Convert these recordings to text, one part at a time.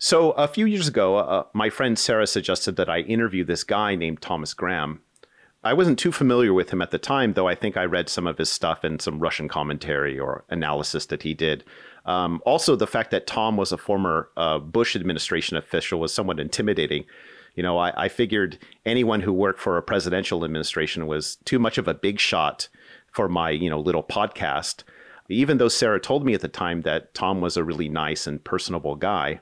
So, a few years ago, uh, my friend Sarah suggested that I interview this guy named Thomas Graham. I wasn't too familiar with him at the time, though I think I read some of his stuff in some Russian commentary or analysis that he did. Um, also, the fact that Tom was a former uh, Bush administration official was somewhat intimidating. You know, I, I, figured anyone who worked for a presidential administration was too much of a big shot for my, you know, little podcast. Even though Sarah told me at the time that Tom was a really nice and personable guy.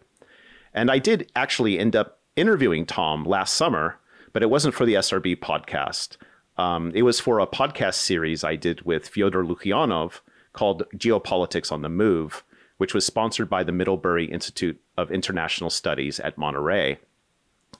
And I did actually end up interviewing Tom last summer, but it wasn't for the SRB podcast. Um, it was for a podcast series I did with Fyodor Lukyanov called Geopolitics on the Move, which was sponsored by the Middlebury Institute of International Studies at Monterey.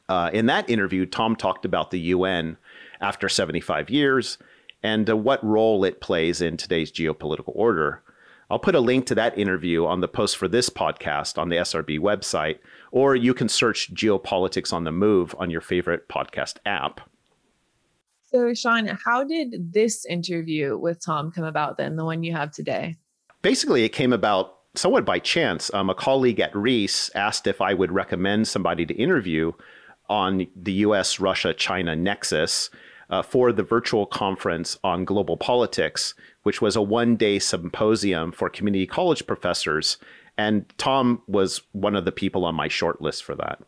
Uh, in that interview, Tom talked about the UN after 75 years and uh, what role it plays in today's geopolitical order. I'll put a link to that interview on the post for this podcast on the SRB website, or you can search Geopolitics on the Move on your favorite podcast app. So, Sean, how did this interview with Tom come about then, the one you have today? Basically, it came about somewhat by chance. Um, a colleague at Rees asked if I would recommend somebody to interview on the US Russia China nexus uh, for the virtual conference on global politics, which was a one day symposium for community college professors. And Tom was one of the people on my short list for that.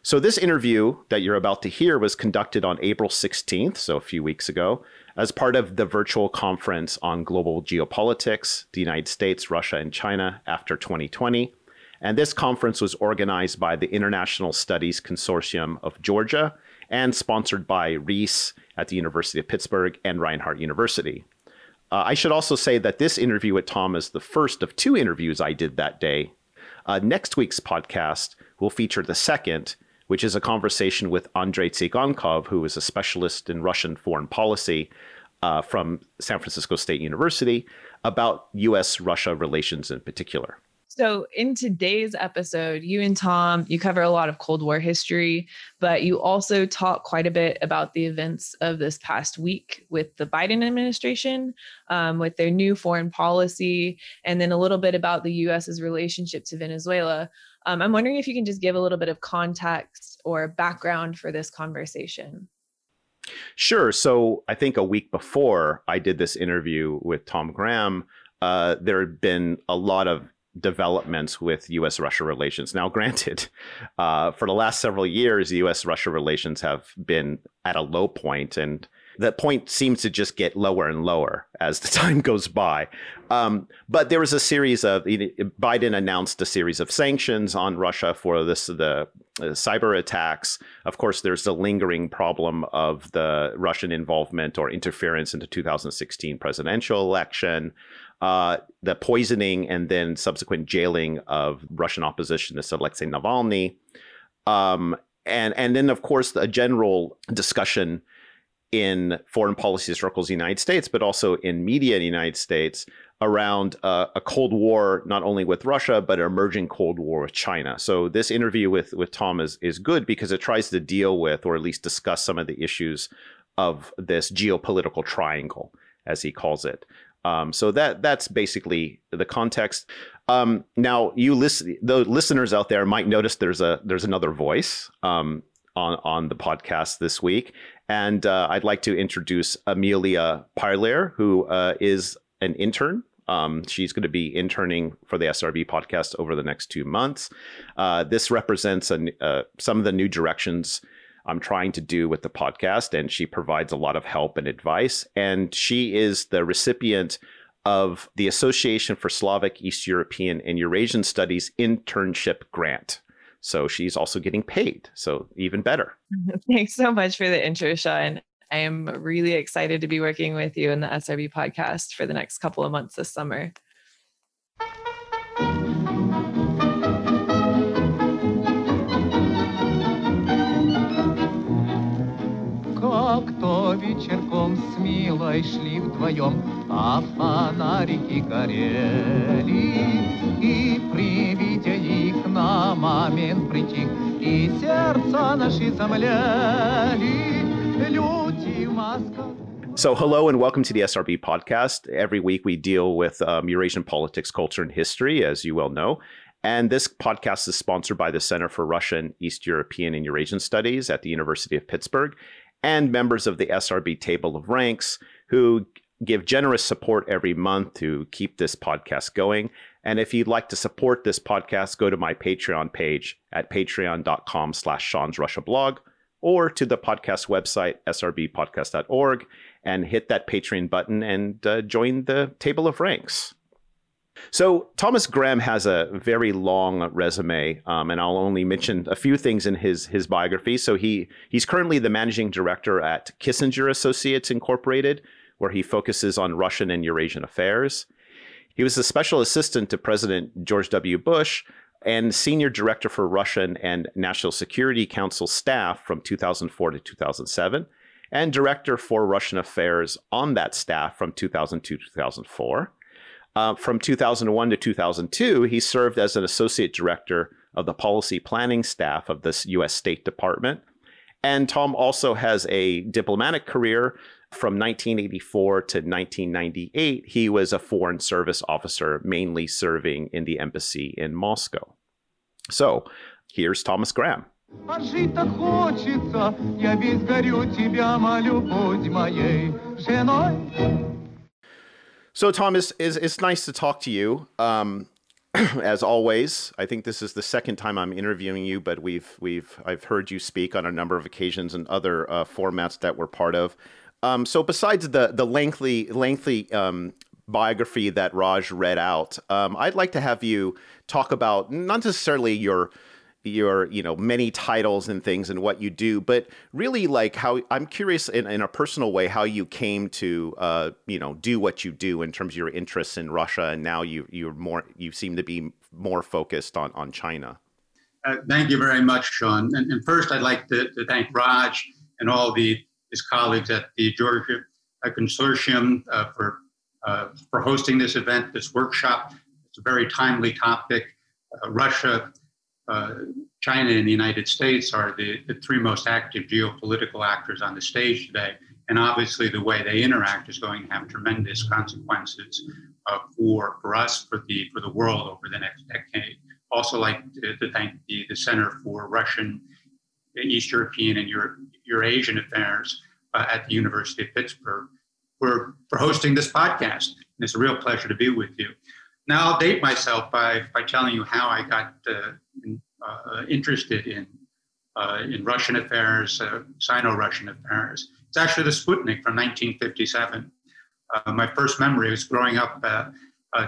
So, this interview that you're about to hear was conducted on April 16th, so a few weeks ago, as part of the virtual conference on global geopolitics, the United States, Russia, and China after 2020. And this conference was organized by the International Studies Consortium of Georgia and sponsored by Rees at the University of Pittsburgh and Reinhardt University. Uh, I should also say that this interview with Tom is the first of two interviews I did that day. Uh, next week's podcast will feature the second, which is a conversation with Andrei Tsygankov, who is a specialist in Russian foreign policy uh, from San Francisco State University, about US Russia relations in particular. So, in today's episode, you and Tom, you cover a lot of Cold War history, but you also talk quite a bit about the events of this past week with the Biden administration, um, with their new foreign policy, and then a little bit about the US's relationship to Venezuela. Um, I'm wondering if you can just give a little bit of context or background for this conversation. Sure. So, I think a week before I did this interview with Tom Graham, uh, there had been a lot of developments with U.S. Russia relations. Now, granted, uh, for the last several years, U.S. Russia relations have been at a low point, and that point seems to just get lower and lower as the time goes by. Um, but there was a series of Biden announced a series of sanctions on Russia for this the uh, cyber attacks. Of course, there's the lingering problem of the Russian involvement or interference in the 2016 presidential election uh, the poisoning and then subsequent jailing of Russian oppositionist Alexei Navalny, um, and and then of course a general discussion in foreign policy circles in the United States, but also in media in the United States around uh, a Cold War, not only with Russia, but an emerging Cold War with China. So this interview with with Tom is is good because it tries to deal with or at least discuss some of the issues of this geopolitical triangle, as he calls it. Um, so that that's basically the context. Um, now, you listen, the listeners out there might notice there's a there's another voice um, on on the podcast this week, and uh, I'd like to introduce Amelia Parler, who uh, is an intern. Um, she's going to be interning for the SRB podcast over the next two months. Uh, this represents a, uh, some of the new directions I'm trying to do with the podcast. And she provides a lot of help and advice. And she is the recipient of the Association for Slavic, East European, and Eurasian Studies internship grant. So she's also getting paid. So even better. Thanks so much for the intro, Sean. I am really excited to be working with you in the SRB podcast for the next couple of months this summer. вечерком с милой шли вдвоем, а фонарики горели. И при виде их на момент притих, и сердца наши замляли, люди маска. So, hello and welcome to the SRB podcast. Every week we deal with um, Eurasian politics, culture, and history, as you well know. And this podcast is sponsored by the Center for Russian, East European, and Eurasian Studies at the University of Pittsburgh and members of the SRB Table of Ranks who give generous support every month to keep this podcast going. And if you'd like to support this podcast, go to my Patreon page at patreon.com slash Sean's Russia blog or to the podcast website, srbpodcast.org, and hit that Patreon button and uh, join the table of ranks. So Thomas Graham has a very long resume, um, and I'll only mention a few things in his his biography. So he he's currently the managing director at Kissinger Associates Incorporated, where he focuses on Russian and Eurasian affairs. He was a special assistant to President George W. Bush and senior director for Russian and National Security Council staff from 2004 to 2007, and director for Russian affairs on that staff from 2002 to 2004. Uh, from 2001 to 2002, he served as an associate director of the policy planning staff of the U.S. State Department. And Tom also has a diplomatic career from 1984 to 1998, he was a foreign service officer, mainly serving in the embassy in Moscow. So here's Thomas Graham. So Thomas, is it's nice to talk to you. Um, as always, I think this is the second time I'm interviewing you, but we've we've I've heard you speak on a number of occasions and other uh, formats that we're part of. Um, so besides the the lengthy lengthy um, biography that Raj read out, um, I'd like to have you talk about not necessarily your your you know many titles and things and what you do but really like how i'm curious in, in a personal way how you came to uh, you know do what you do in terms of your interests in russia and now you you're more you seem to be more focused on on china uh, thank you very much sean and, and first i'd like to, to, thank raj and all the his colleagues at the Georgia Consortium uh, for, uh, for hosting this event, this workshop. It's a very timely topic. Uh, China, and the United States are the, the three most active geopolitical actors on the stage today. And obviously, the way they interact is going to have tremendous consequences uh, for, for us, for the, for the world over the next decade. Also, like to, to thank the, the Center for Russian East European and Euro- Eurasian Affairs uh, at the University of Pittsburgh for, for hosting this podcast. And it's a real pleasure to be with you. Now, I'll date myself by, by telling you how I got uh, uh, interested in, uh, in Russian affairs, uh, Sino Russian affairs. It's actually the Sputnik from 1957. Uh, my first memory was growing up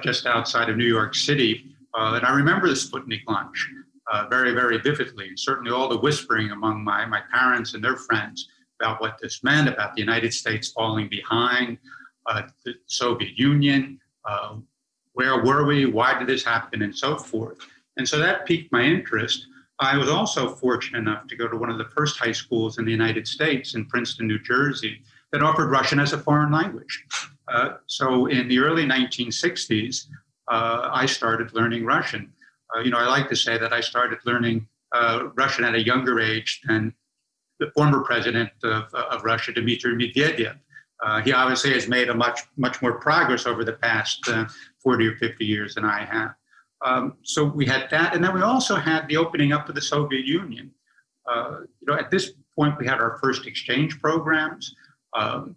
just outside of New York City. and I remember the Sputnik launch uh, very, very vividly. Certainly, all the whispering among my, my parents and their friends about what this meant, about the United States falling behind uh, the Soviet Union. Uh, where were we? Why did this happen? And so forth. And so that piqued my interest. I was also fortunate enough to go to one of the first high schools in the United States in Princeton, New Jersey, that offered Russian as a foreign language. Uh, so in the early 1960s, uh, I started learning Russian. Uh, you know, I like to say that I started learning uh, Russian at a younger age than the former president of, of Russia, Dmitry Medvedev. Uh, he obviously has made a much much more progress over the past uh, 40 or 50 years than I have. Um, so we had that, and then we also had the opening up of the Soviet Union. Uh, you know, at this point, we had our first exchange programs. Um,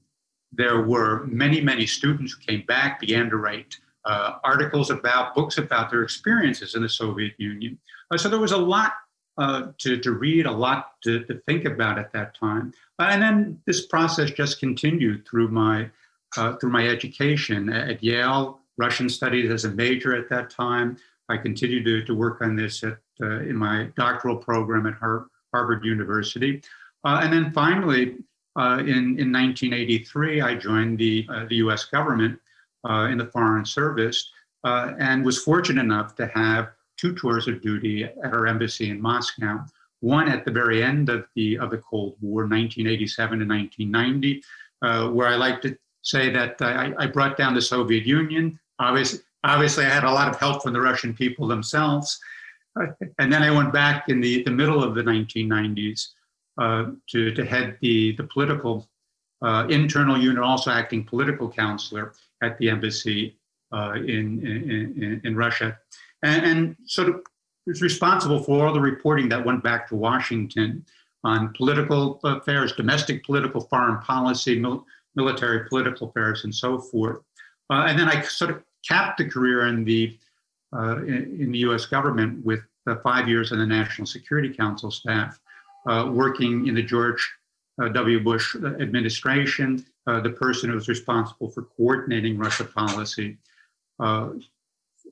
there were many, many students who came back, began to write uh, articles about, books about their experiences in the Soviet Union. Uh, so there was a lot uh, to, to read, a lot to, to think about at that time. Uh, and then this process just continued through my, uh, through my education at Yale, Russian studies as a major at that time. I continued to, to work on this at, uh, in my doctoral program at Har- Harvard University. and then finally, in, in 1983, I joined the, the US government uh, in the Foreign Service uh, and was fortunate enough to have two tours of duty at our embassy in Moscow. One at the very end of the of the Cold War, 1987 to 1990, uh, where I like to say that I, I, brought down the Soviet Union. Obviously, obviously, I had a lot of help from the Russian people themselves. And then I went back in the, the middle of the 1990s uh, to, to head the, the political uh, internal unit, also acting political counselor at the embassy uh, in, in, in, Russia. and, and sort of was responsible for all the reporting that went back to Washington on political affairs, domestic political, foreign policy, mil- military political affairs, and so forth. Uh, and then I sort of capped the career in the uh, in, in, the U.S. government with five years in the National Security Council staff, uh, working in the George uh, W. Bush administration, uh, the person who was responsible for coordinating Russia policy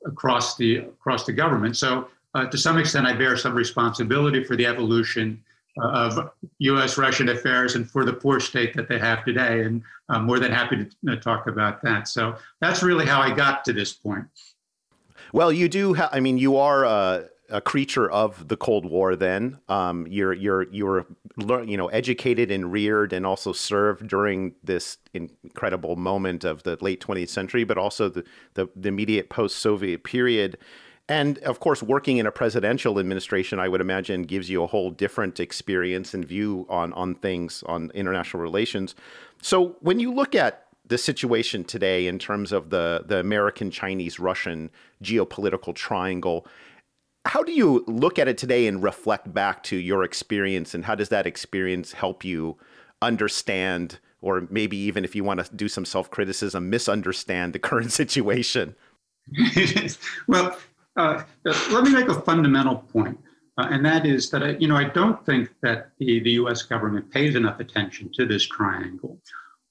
across the across the government. So to some extent, I bear some responsibility for the evolution of U.S. Russian affairs and for the poor state that they have today. And I'm more than happy to talk about that. So that's really how I got to this point. Well, you do. Ha- I mean, you are a, a, creature of the Cold War. Then um, you're you're you're you know educated and reared, and also served during this incredible moment of the late 20th century, but also the the, the immediate post-Soviet period. And of course, working in a presidential administration, I would imagine, gives you a whole different experience and view on on things on international relations. So when you look at the situation today in terms of the the American, Chinese, Russian geopolitical triangle, how do you look at it today and reflect back to your experience, and how does that experience help you understand? Or maybe even if you want to do some self criticism, misunderstand the current situation. well, uh, let me make a fundamental point, uh, and that is that I, you know I don't think that the, the U.S. government pays enough attention to this triangle,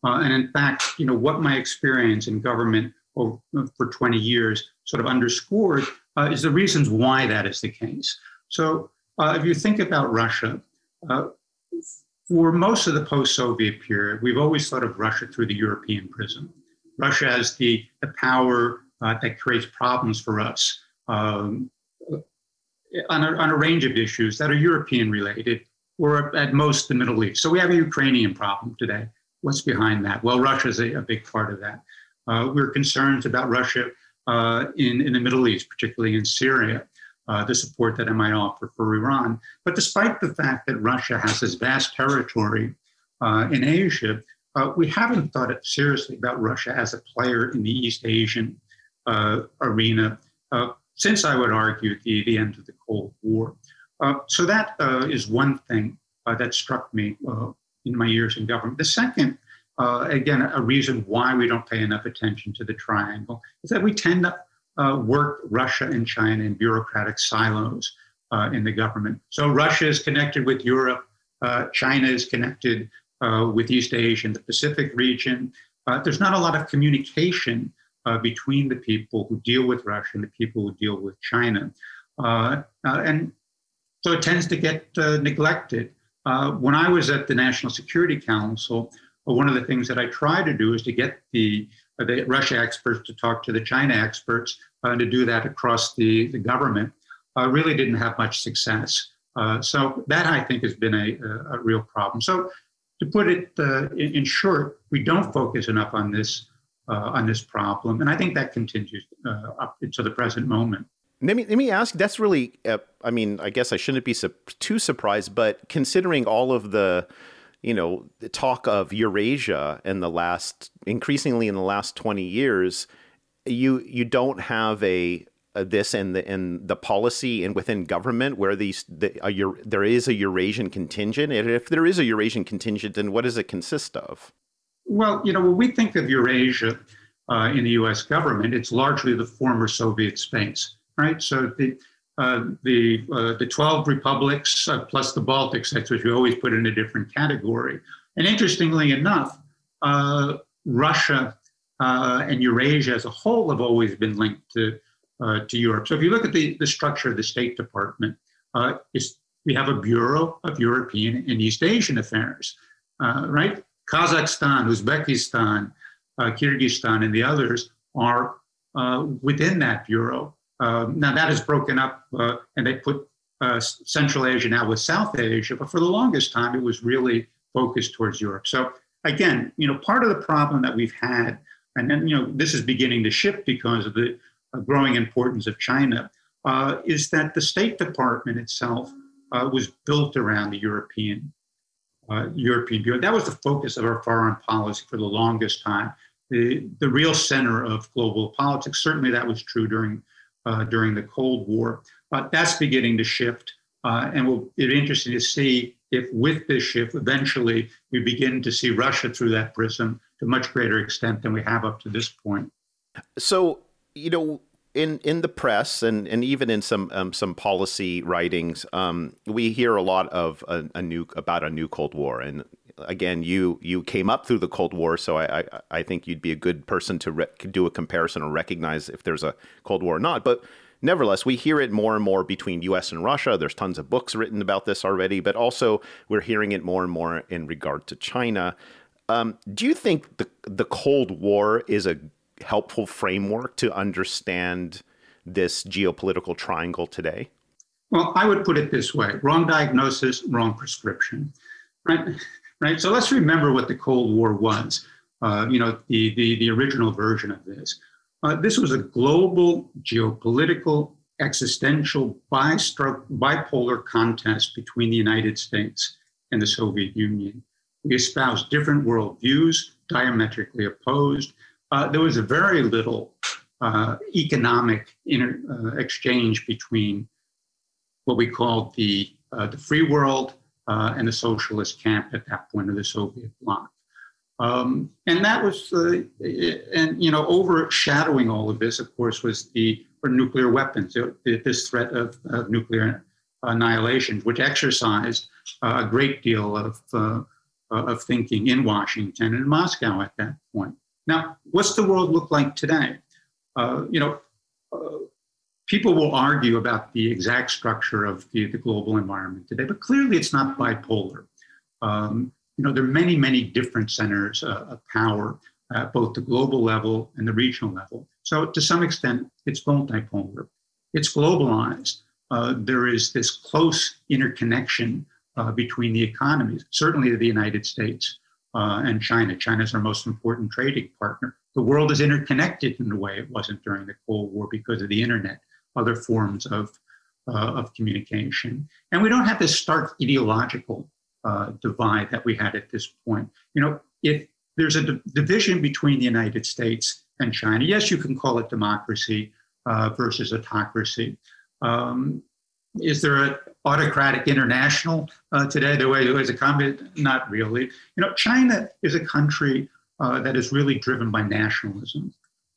uh, and in fact, you know what my experience in government over, for 20 years sort of underscored uh, is the reasons why that is the case. So uh, if you think about Russia. Uh, for most of the post-Soviet period, we've always thought of Russia through the European prism. Russia as the, the power that creates problems for us um, on, a, on a range of issues that are European related or at most the Middle East. So we have a Ukrainian problem today. What's behind that? Well, Russia is a, a big part of that. Uh, we're concerned about Russia uh, in, in the Middle East, particularly in Syria, uh, the support that it might offer for Iran. But despite the fact that Russia has this vast territory uh, in Asia, uh, we haven't thought seriously about Russia as a player in the East Asian uh, arena since I would argue the, the end of the Cold War. Uh, so that uh, is one thing uh, that struck me uh, in my years in government. The second, uh, again, a reason why we don't pay enough attention to the triangle is that we tend to work Russia and China in bureaucratic silos in the government. So Russia is connected with Europe, China is connected with East Asia and the Pacific region. there's not a lot of communication uh, between the people who deal with Russia and the people who deal with China. Uh, uh and so it tends to get uh, neglected. Uh, when I was at the National Security Council, one of the things that I tried to do is to get the, the Russia experts to talk to the China experts and to do that across the, the government. I really didn't have much success. so that I think has been a, a, real problem. So to put it in, in short, we don't focus enough on this uh, on this problem. And I think that continues uh, up to the present moment. Let me let me ask. That's really. Uh, I mean, I guess I shouldn't be su- too surprised, but considering all of the, you know, the talk of Eurasia in the last, increasingly in the last twenty years, you you don't have a, a this and the and the policy and within government where these the, a, there is a Eurasian contingent. And if there is a Eurasian contingent, then what does it consist of? Well, you know, when we think of Eurasia uh, in the US government, it's largely the former Soviet space, right? So the uh, the uh, the 12 republics uh, plus the Baltic states, which we always put in a different category. And interestingly enough, uh, Russia uh, and Eurasia as a whole have always been linked to to Europe. So if you look at the, the structure of the State Department, we have a Bureau of European and Eurasian Affairs, right? Kazakhstan, Uzbekistan, uh, Kyrgyzstan, and the others are uh, within that bureau. Uh, now that is broken up, uh, and they put uh, Central Asia now with South Asia, but for the longest time it was really focused towards Europe. So again, you know, part of the problem that we've had, and then you know, this is beginning to shift because of the uh, growing importance of China, is that the State Department itself was built around the European uh, European Bureau. That was the focus of our foreign policy for the longest time. The, the real center of global politics. Certainly, that was true during uh, during the Cold War. But that's beginning to shift. Uh, and we'll, it'll be interesting to see if, with this shift, eventually we begin to see Russia through that prism to much greater extent than we have up to this point. So, you know, in in the press and and even in some um, some policy writings, um, we hear a lot of a, a, new about a new Cold War. And again, you you came up through the Cold War, so I I, I think you'd be a good person to re- do a comparison or recognize if there's a Cold War or not. But nevertheless, we hear it more and more between U.S. and Russia. There's tons of books written about this already, but also we're hearing it more and more in regard to China. Um, do you think the the Cold War is a helpful framework to understand this geopolitical triangle today? Well, I would put it this way wrong diagnosis, wrong prescription. Right? Right. So let's remember what the Cold War was. Uh, you know, the, the, the original version of this. Uh, this was a global geopolitical, existential, bipolar contest between the United States and the Soviet Union. We espoused different worldviews, diametrically opposed, uh, there was very little uh, economic inter, uh, exchange between what we called the, uh, the free world uh, and the socialist camp at that point of the Soviet bloc. Um, and that was, and you know, overshadowing all of this, of course, was the nuclear weapons, this threat of, of nuclear annihilation, which exercised a great deal of, of thinking in Washington and Moscow at that point. Now, what's the world look like today? Uh, you know, uh, people will argue about the exact structure of the, the global environment today, but clearly it's not bipolar. Um, you know, there are many, many different centers uh, of power at both the global level and the regional level. So, to some extent, it's multipolar. It's globalized. Uh, there is this close interconnection uh, between the economies, certainly the United States uh, and China. China is our most important trading partner. The world is interconnected in a way it wasn't during the Cold War because of the internet, other forms of, uh, of communication. And we don't have this stark ideological uh, divide that we had at this point. You know, if there's a division between the United States and China, yes, you can call it democracy uh, versus autocracy. Um, is there an autocratic international uh, today the way it was a communist? Not really. You know, China is a country uh, that is really driven by nationalism.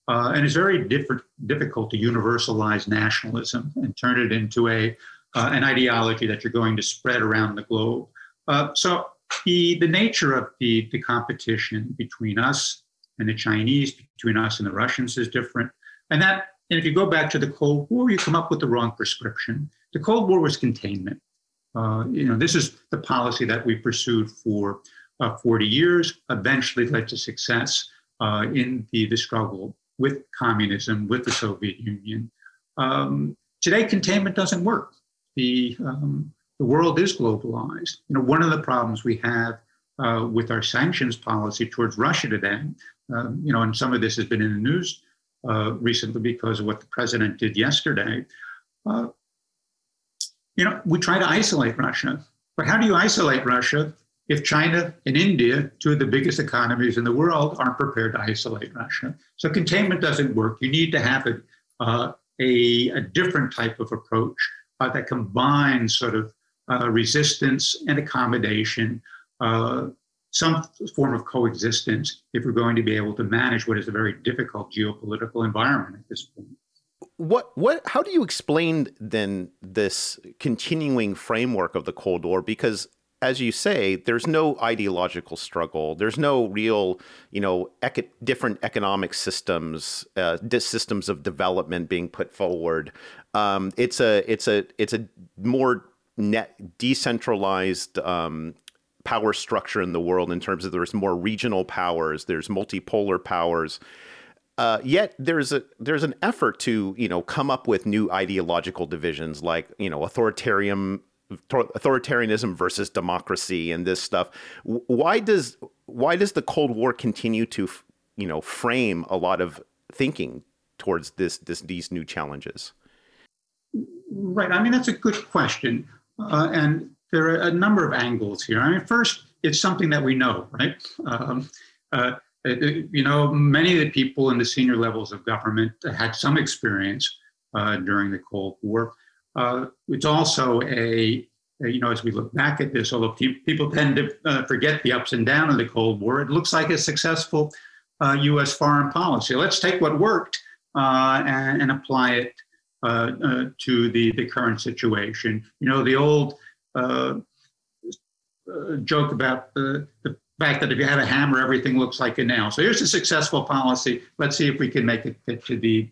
Uh, and it's very different, difficult to universalize nationalism and turn it into a, uh, an ideology that you're going to spread around the globe. Uh, so the, the nature of the, the competition between us and the Chinese, between us and the Russians is different. And that, and if you go back to the Cold War, you come up with the wrong prescription. The Cold War was containment. Uh, you know, this is the policy that we pursued for uh, 40 years, eventually led to success uh, in the, the struggle with communism, with the Soviet Union. Um, today, containment doesn't work. The, um, the world is globalized. You know, one of the problems we have uh, with our sanctions policy towards Russia today, um, you know, and some of this has been in the news uh, recently because of what the president did yesterday. Uh, you know, we try to isolate Russia. But how do you isolate Russia if China and India, two of the biggest economies in the world, aren't prepared to isolate Russia? So containment doesn't work. You need to have a, uh, a, a, different type of approach uh, that combines sort of uh, resistance and accommodation, uh, some form of coexistence, if we're going to be able to manage what is a very difficult geopolitical environment at this point what what how do you explain then this continuing framework of the cold war? Because as you say there's no ideological struggle. There's no real you know different economic systems uh, systems of development being put forward. Um, it's a it's a it's a more net decentralized um, power structure in the world in terms of there's more regional powers there's multipolar powers uh, yet there's a there's an effort to you know come up with new ideological divisions like you know authoritarian authoritarianism versus democracy and this stuff. Why does why does the Cold War continue to you know frame a lot of thinking towards this this these new challenges? Right. I mean that's a good question, uh, and there are a number of angles here. I mean, first, it's something that we know, right? Um, uh, uh, uh, you know, many of the people in the senior levels of government had some experience during the Cold War. it's also a you know, as we look back at this, although people tend to uh, forget the ups and downs of the Cold War, it looks like a successful uh, U.S. foreign policy. Let's take what worked uh, and, and, apply it uh, uh, to the, the current situation. You know, the old uh, joke about the, the fact that if you had a hammer, everything looks like a nail. So here's a successful policy. Let's see if we can make it fit to the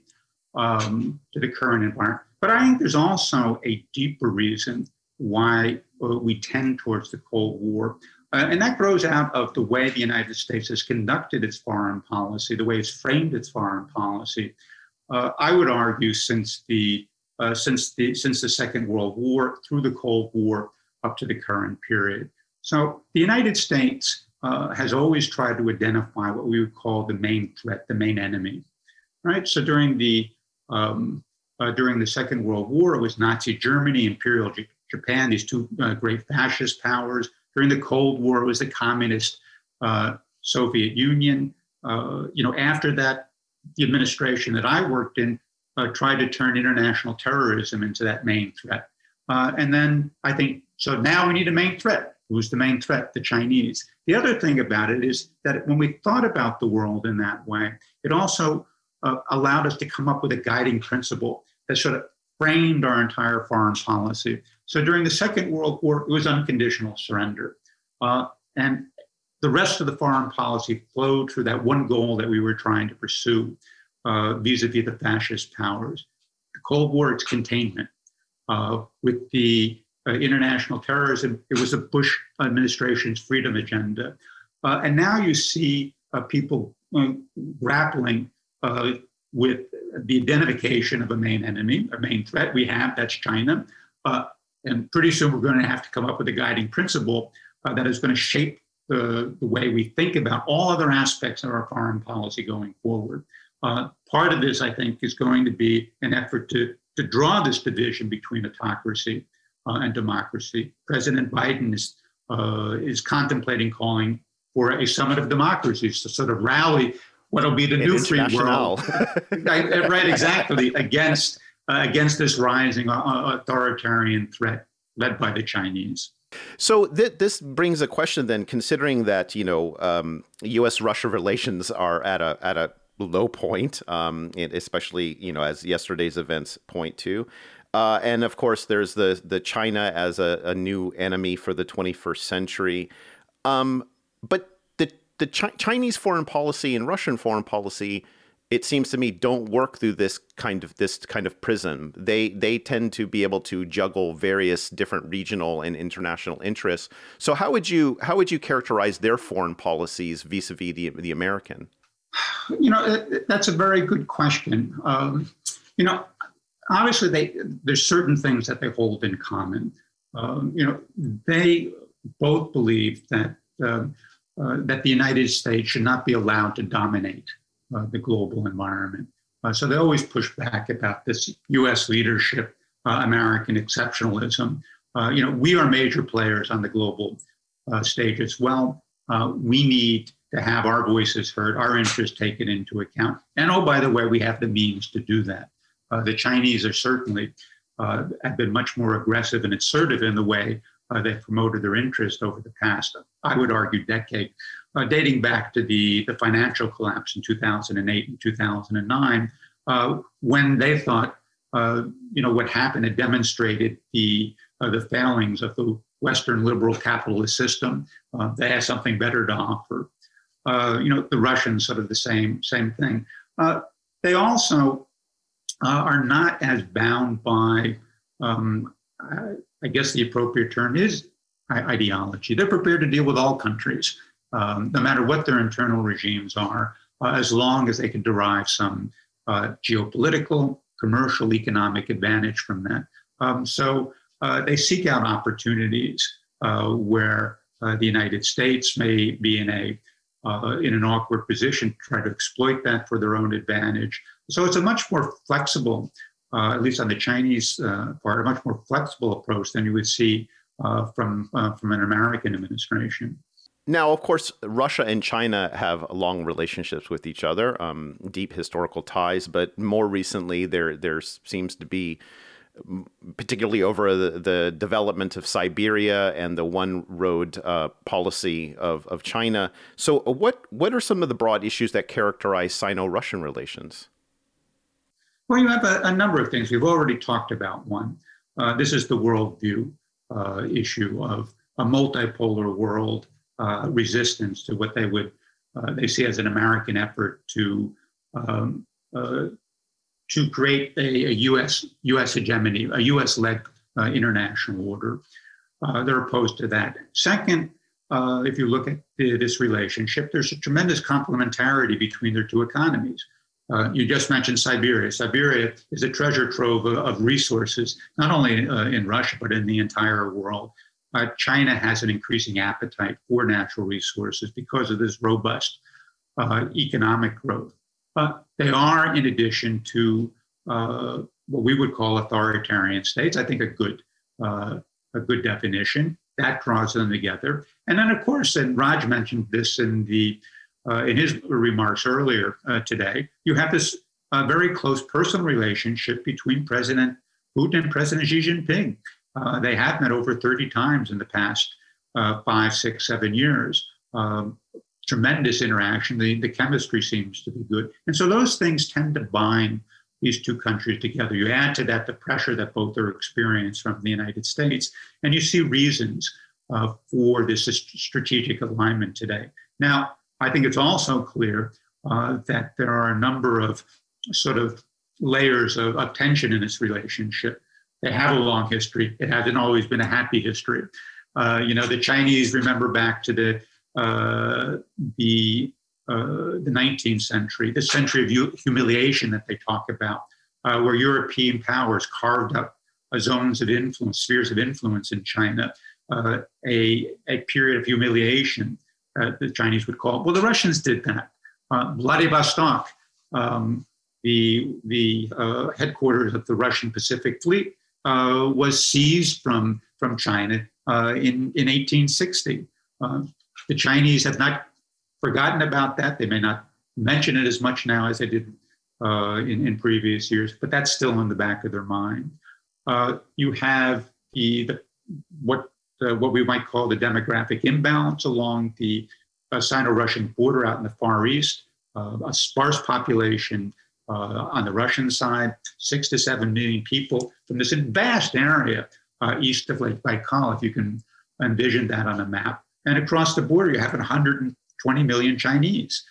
um, to the current environment. But I think there's also a deeper reason why uh, we tend towards the Cold War. Uh, and that grows out of the way the United States has conducted its foreign policy, the way it's framed its foreign policy. Uh, I would argue since the uh, since the since the Second World War through the Cold War up to the current period. So the United States uh, has always tried to identify what we would call the main threat, the main enemy, right? So during the um, uh, during the Second World War, it was Nazi Germany, Imperial Japan, these two uh, great fascist powers. During the Cold War, it was the communist uh, Soviet Union. Uh, you know, after that, the administration that I worked in tried to turn international terrorism into that main threat. And then I think, so now we need a main threat. Who's the main threat? The Chinese. The other thing about it is that when we thought about the world in that way, it also uh, allowed us to come up with a guiding principle that sort of framed our entire foreign policy. So during the Second World War, it was unconditional surrender. Uh, and the rest of the foreign policy flowed through that one goal that we were trying to pursue vis a vis the fascist powers. The Cold War, it's containment. Uh, with the uh, international terrorism, it was the Bush administration's freedom agenda. Uh, and now you see uh, people uh, grappling with the identification of a main enemy, a main threat we have, that's China. Uh, and pretty soon we're going to have to come up with a guiding principle uh, that is going to shape the, the way we think about all other aspects of our foreign policy going forward. Uh, part of this, I think, is going to be an effort to, to draw this division between autocracy uh, and democracy. President Biden is, uh, is contemplating calling for a summit of democracies to sort of rally what'll be the new free world. right, exactly, against uh, against this rising uh, authoritarian threat led by the Chinese. So th- this brings a question then, considering that you know um, U.S.-Russia relations are at a at a low point, um, especially you know as yesterday's events point to. Uh, and of course, there's the the China as a, a new enemy for the 21st century. Um, but the Ch- Chinese foreign policy and Russian foreign policy, it seems to me, don't work through this kind of this kind of prism. They they tend to be able to juggle various different regional and international interests. So how would you how would you characterize their foreign policies vis-a-vis the the American? You know, that's a very good question. Um, you know, obviously, they there's certain things that they hold in common. Um, you know, they both believe that. Um, uh, that the United States should not be allowed to dominate uh, the global environment. Uh, so they always push back about this U.S. leadership, uh, American exceptionalism. Uh, you know, we are major players on the global stage as well. we need to have our voices heard, our interests taken into account. And oh, by the way, we have the means to do that. The Chinese are certainly have been much more aggressive and assertive in the way uh, they promoted their interest over the past, I would argue, decade, uh, dating back to the, the financial collapse in 2008 and 2009, uh, when they thought, uh, you know, what happened had demonstrated the, uh, the failings of the Western liberal capitalist system. Uh, they had something better to offer. you know, the Russians sort of the same, same thing. they also are not as bound by um, I guess the appropriate term is ideology. They're prepared to deal with all countries, um, no matter what their internal regimes are, uh, as long as they can derive some uh, geopolitical, commercial, economic advantage from that. Um, so uh, they seek out opportunities uh, where uh, the United States may be in a uh, in an awkward position, to try to exploit that for their own advantage. So it's a much more flexible uh, at least on the Chinese uh, part, a much more flexible approach than you would see uh, from from an American administration. Now, of course, Russia and China have long relationships with each other, um, deep historical ties. But more recently, there there seems to be, particularly over the, the development of Siberia and the one road uh, policy of, of China. So, uh, what what are some of the broad issues that characterize Sino-Russian relations? Well, you have a, a number of things. We've already talked about one. Uh, this is the worldview uh, issue of a multipolar world uh, resistance to what they would uh, they see as an American effort to um, uh, to create a, a, U.S. U.S. hegemony, a U.S.-led uh, international order. They're opposed to that. Second, if you look at the, this relationship, there's a tremendous complementarity between their two economies. You just mentioned Siberia. Siberia is a treasure trove of, of resources, not only in Russia, but in the entire world uh, China has an increasing appetite for natural resources because of this robust uh, economic growth. But they are, in addition to uh, what we would call authoritarian states, I think a good uh, a good definition that draws them together. And then, of course, and Raj mentioned this in the uh, in his remarks earlier uh, today. You have this very close personal relationship between President Putin and President Xi Jinping. Uh, they have met over 30 times in the past uh, five, six, seven years. Um, tremendous interaction. The, the chemistry seems to be good. And so those things tend to bind these two countries together. You add to that the pressure that both are experiencing from the United States, and you see reasons uh, for this strategic alignment today. Now, I think it's also clear uh, that there are a number of sort of layers of, of tension in this relationship. They have a long history. It hasn't always been a happy history. Uh, you know, the Chinese remember back to the uh, the uh, the 19th century, the century of humiliation that they talk about, uh, where European powers carved up zones of influence, spheres of influence in China, uh, a, a period of humiliation, uh, the Chinese would call it. Well, the Russians did that. Vladivostok, um, the, the headquarters of the Russian Pacific Fleet, uh, was seized from, from China uh, in, in 1860. Uh, the Chinese have not forgotten about that. They may not mention it as much now as they did uh, in, in previous years, but that's still in the back of their mind. Uh, you have the, the what what we might call the demographic imbalance along the Sino-Russian border out in the Far East, a sparse population uh, on the Russian side, six to seven million people from this vast area uh, east of Lake Baikal, if you can envision that on a map. And across the border, you have 120 million Chinese.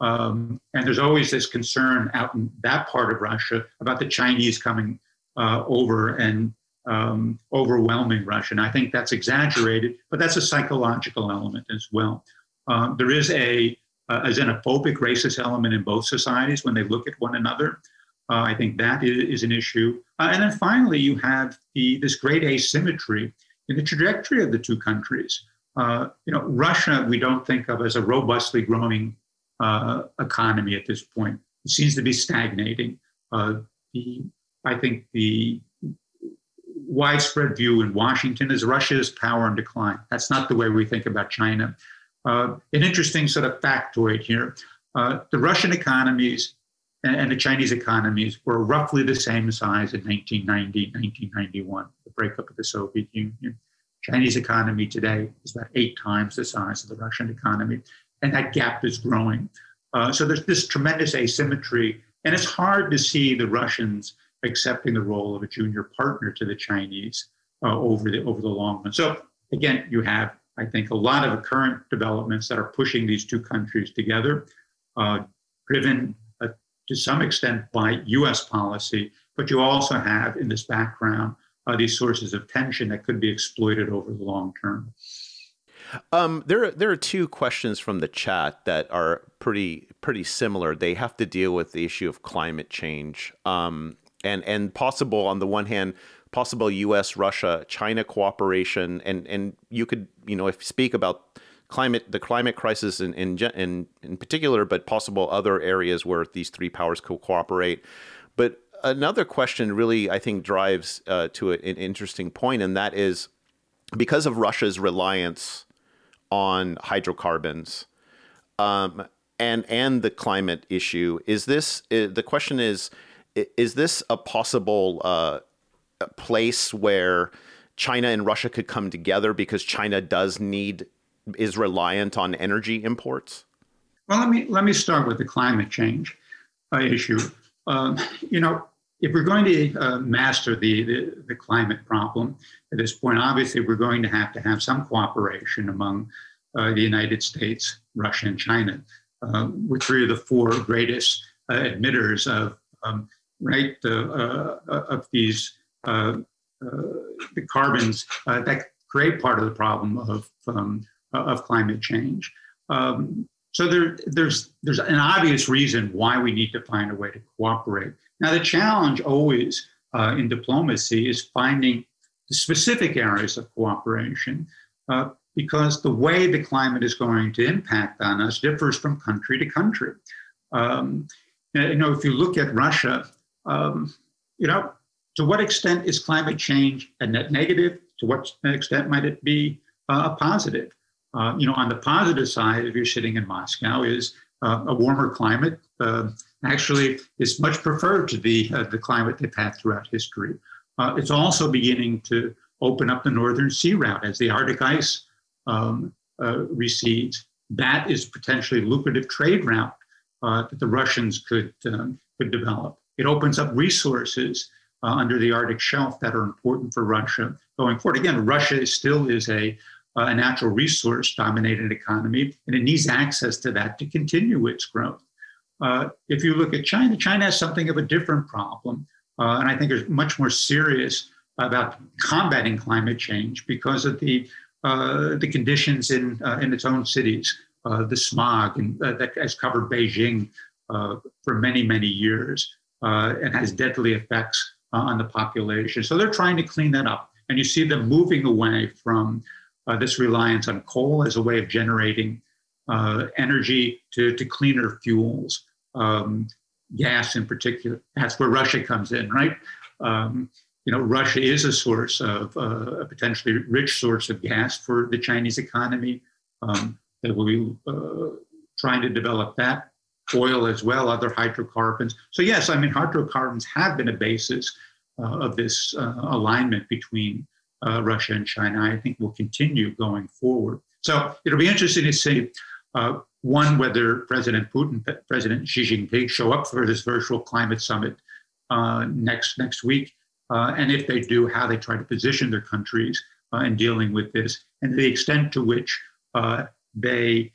Um, and there's always this concern out in that part of Russia about the Chinese coming uh, over and um, overwhelming Russia. And I think that's exaggerated, but that's a psychological element as well. Um, there is a uh, a xenophobic, racist element in both societies when they look at one another. Uh, I think that is, is an issue. Uh, and then finally, you have the, this great asymmetry in the trajectory of the two countries. Uh, you know, Russia, we don't think of as a robustly growing uh, economy at this point. It seems to be stagnating. Uh, the, I think the widespread view in Washington is Russia's power and decline. That's not the way we think about China. Uh, an interesting sort of factoid here. Uh, the Russian economies and, and, the Chinese economies were roughly the same size in 1990, 1991, the breakup of the Soviet Union. Chinese economy today is about eight times the size of the Russian economy, and that gap is growing. Uh, so there's this tremendous asymmetry, and it's hard to see the Russians accepting the role of a junior partner to the Chinese uh, over the over the long run. So again, you have I think a lot of current developments that are pushing these two countries together, uh, driven uh, to some extent by US policy, but you also have in this background uh, these sources of tension that could be exploited over the long term. Um, there, there are two questions from the chat that are pretty, pretty similar. They have to deal with the issue of climate change, um, and and possible on the one hand possible U.S., Russia, China cooperation, and and you could you know if speak about climate the climate crisis in in in, in particular, but possible other areas where these three powers co- cooperate. But another question really I think drives uh, to an interesting point, and that is because of Russia's reliance on hydrocarbons um, and and the climate issue. Is this the question? Is is this a possible uh, place where China and Russia could come together because China does need is reliant on energy imports? Well, let me let me start with the climate change uh, issue. Um, you know, if we're going to uh, master the, the, the climate problem at this point, obviously we're going to have to have some cooperation among uh, the United States, Russia, and China, uh, which three of the four greatest uh, emitters of um, right uh, of these the carbons that create part of the problem of um, of climate change. Um, so there, there's there's an obvious reason why we need to find a way to cooperate. Now the challenge always uh, in diplomacy is finding the specific areas of cooperation, uh, because the way the climate is going to impact on us differs from country to country. Um, you know, if you look at Russia, um, you know, to what extent is climate change a net negative? To what extent might it be uh, a positive? Uh, you know, on the positive side, if you're sitting in Moscow, is uh, a warmer climate. Uh, actually, is much preferred to the uh, the climate they've had throughout history. Uh, it's also beginning to open up the northern sea route as the Arctic ice um, recedes. That is potentially lucrative trade route that the Russians could um, could develop. It opens up resources under the Arctic shelf that are important for Russia going forward. Again, Russia still is a a natural resource dominated economy, and it needs access to that to continue its growth. Uh, if you look at China, China has something of a different problem, uh, and I think is much more serious about combating climate change because of the uh, the conditions in uh, in its own cities, uh, the smog and, uh, that has covered Beijing for many many years and has deadly effects on the population. So they're trying to clean that up, and you see them moving away from uh, this reliance on coal as a way of generating uh, energy to, to cleaner fuels, um, gas in particular. That's where Russia comes in, right? Um, you know, Russia is a source of uh, a potentially rich source of gas for the Chinese economy. Um, they will be uh, trying to develop that oil as well, other hydrocarbons. So yes, I mean hydrocarbons have been a basis uh, of this uh, alignment between uh, Russia and China, I think will continue going forward. So it'll be interesting to see uh, one whether President Putin, President Xi Jinping show up for this virtual climate summit uh, next next week, uh, and if they do, how they try to position their countries in dealing with this, and the extent to which they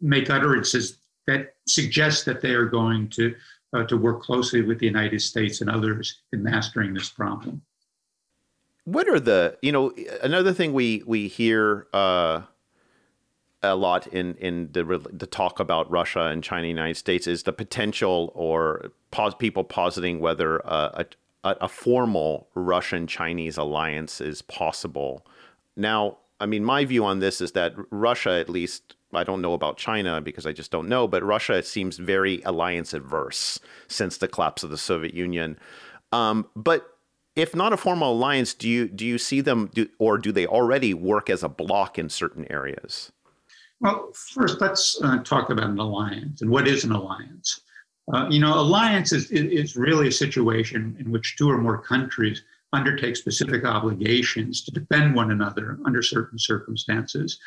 make utterances that suggests that they are going to to work closely with the United States and others in mastering this problem what are the you know another thing we we hear uh, a lot in in the the talk about Russia and China, and United States is the potential or pos- people positing whether a, a, a formal Russian Chinese alliance is possible. Now, I mean, my view on this is that Russia, at least. I don't know about China because I just don't know, but Russia seems very alliance adverse since the collapse of the Soviet Union. Um, but if not a formal alliance, do you do you see them do, or do they already work as a block in certain areas? Well, first let's uh, talk about an alliance and what is an alliance. Uh, you know, alliance is, is really a situation in which two or more countries undertake specific obligations to defend one another under certain circumstances.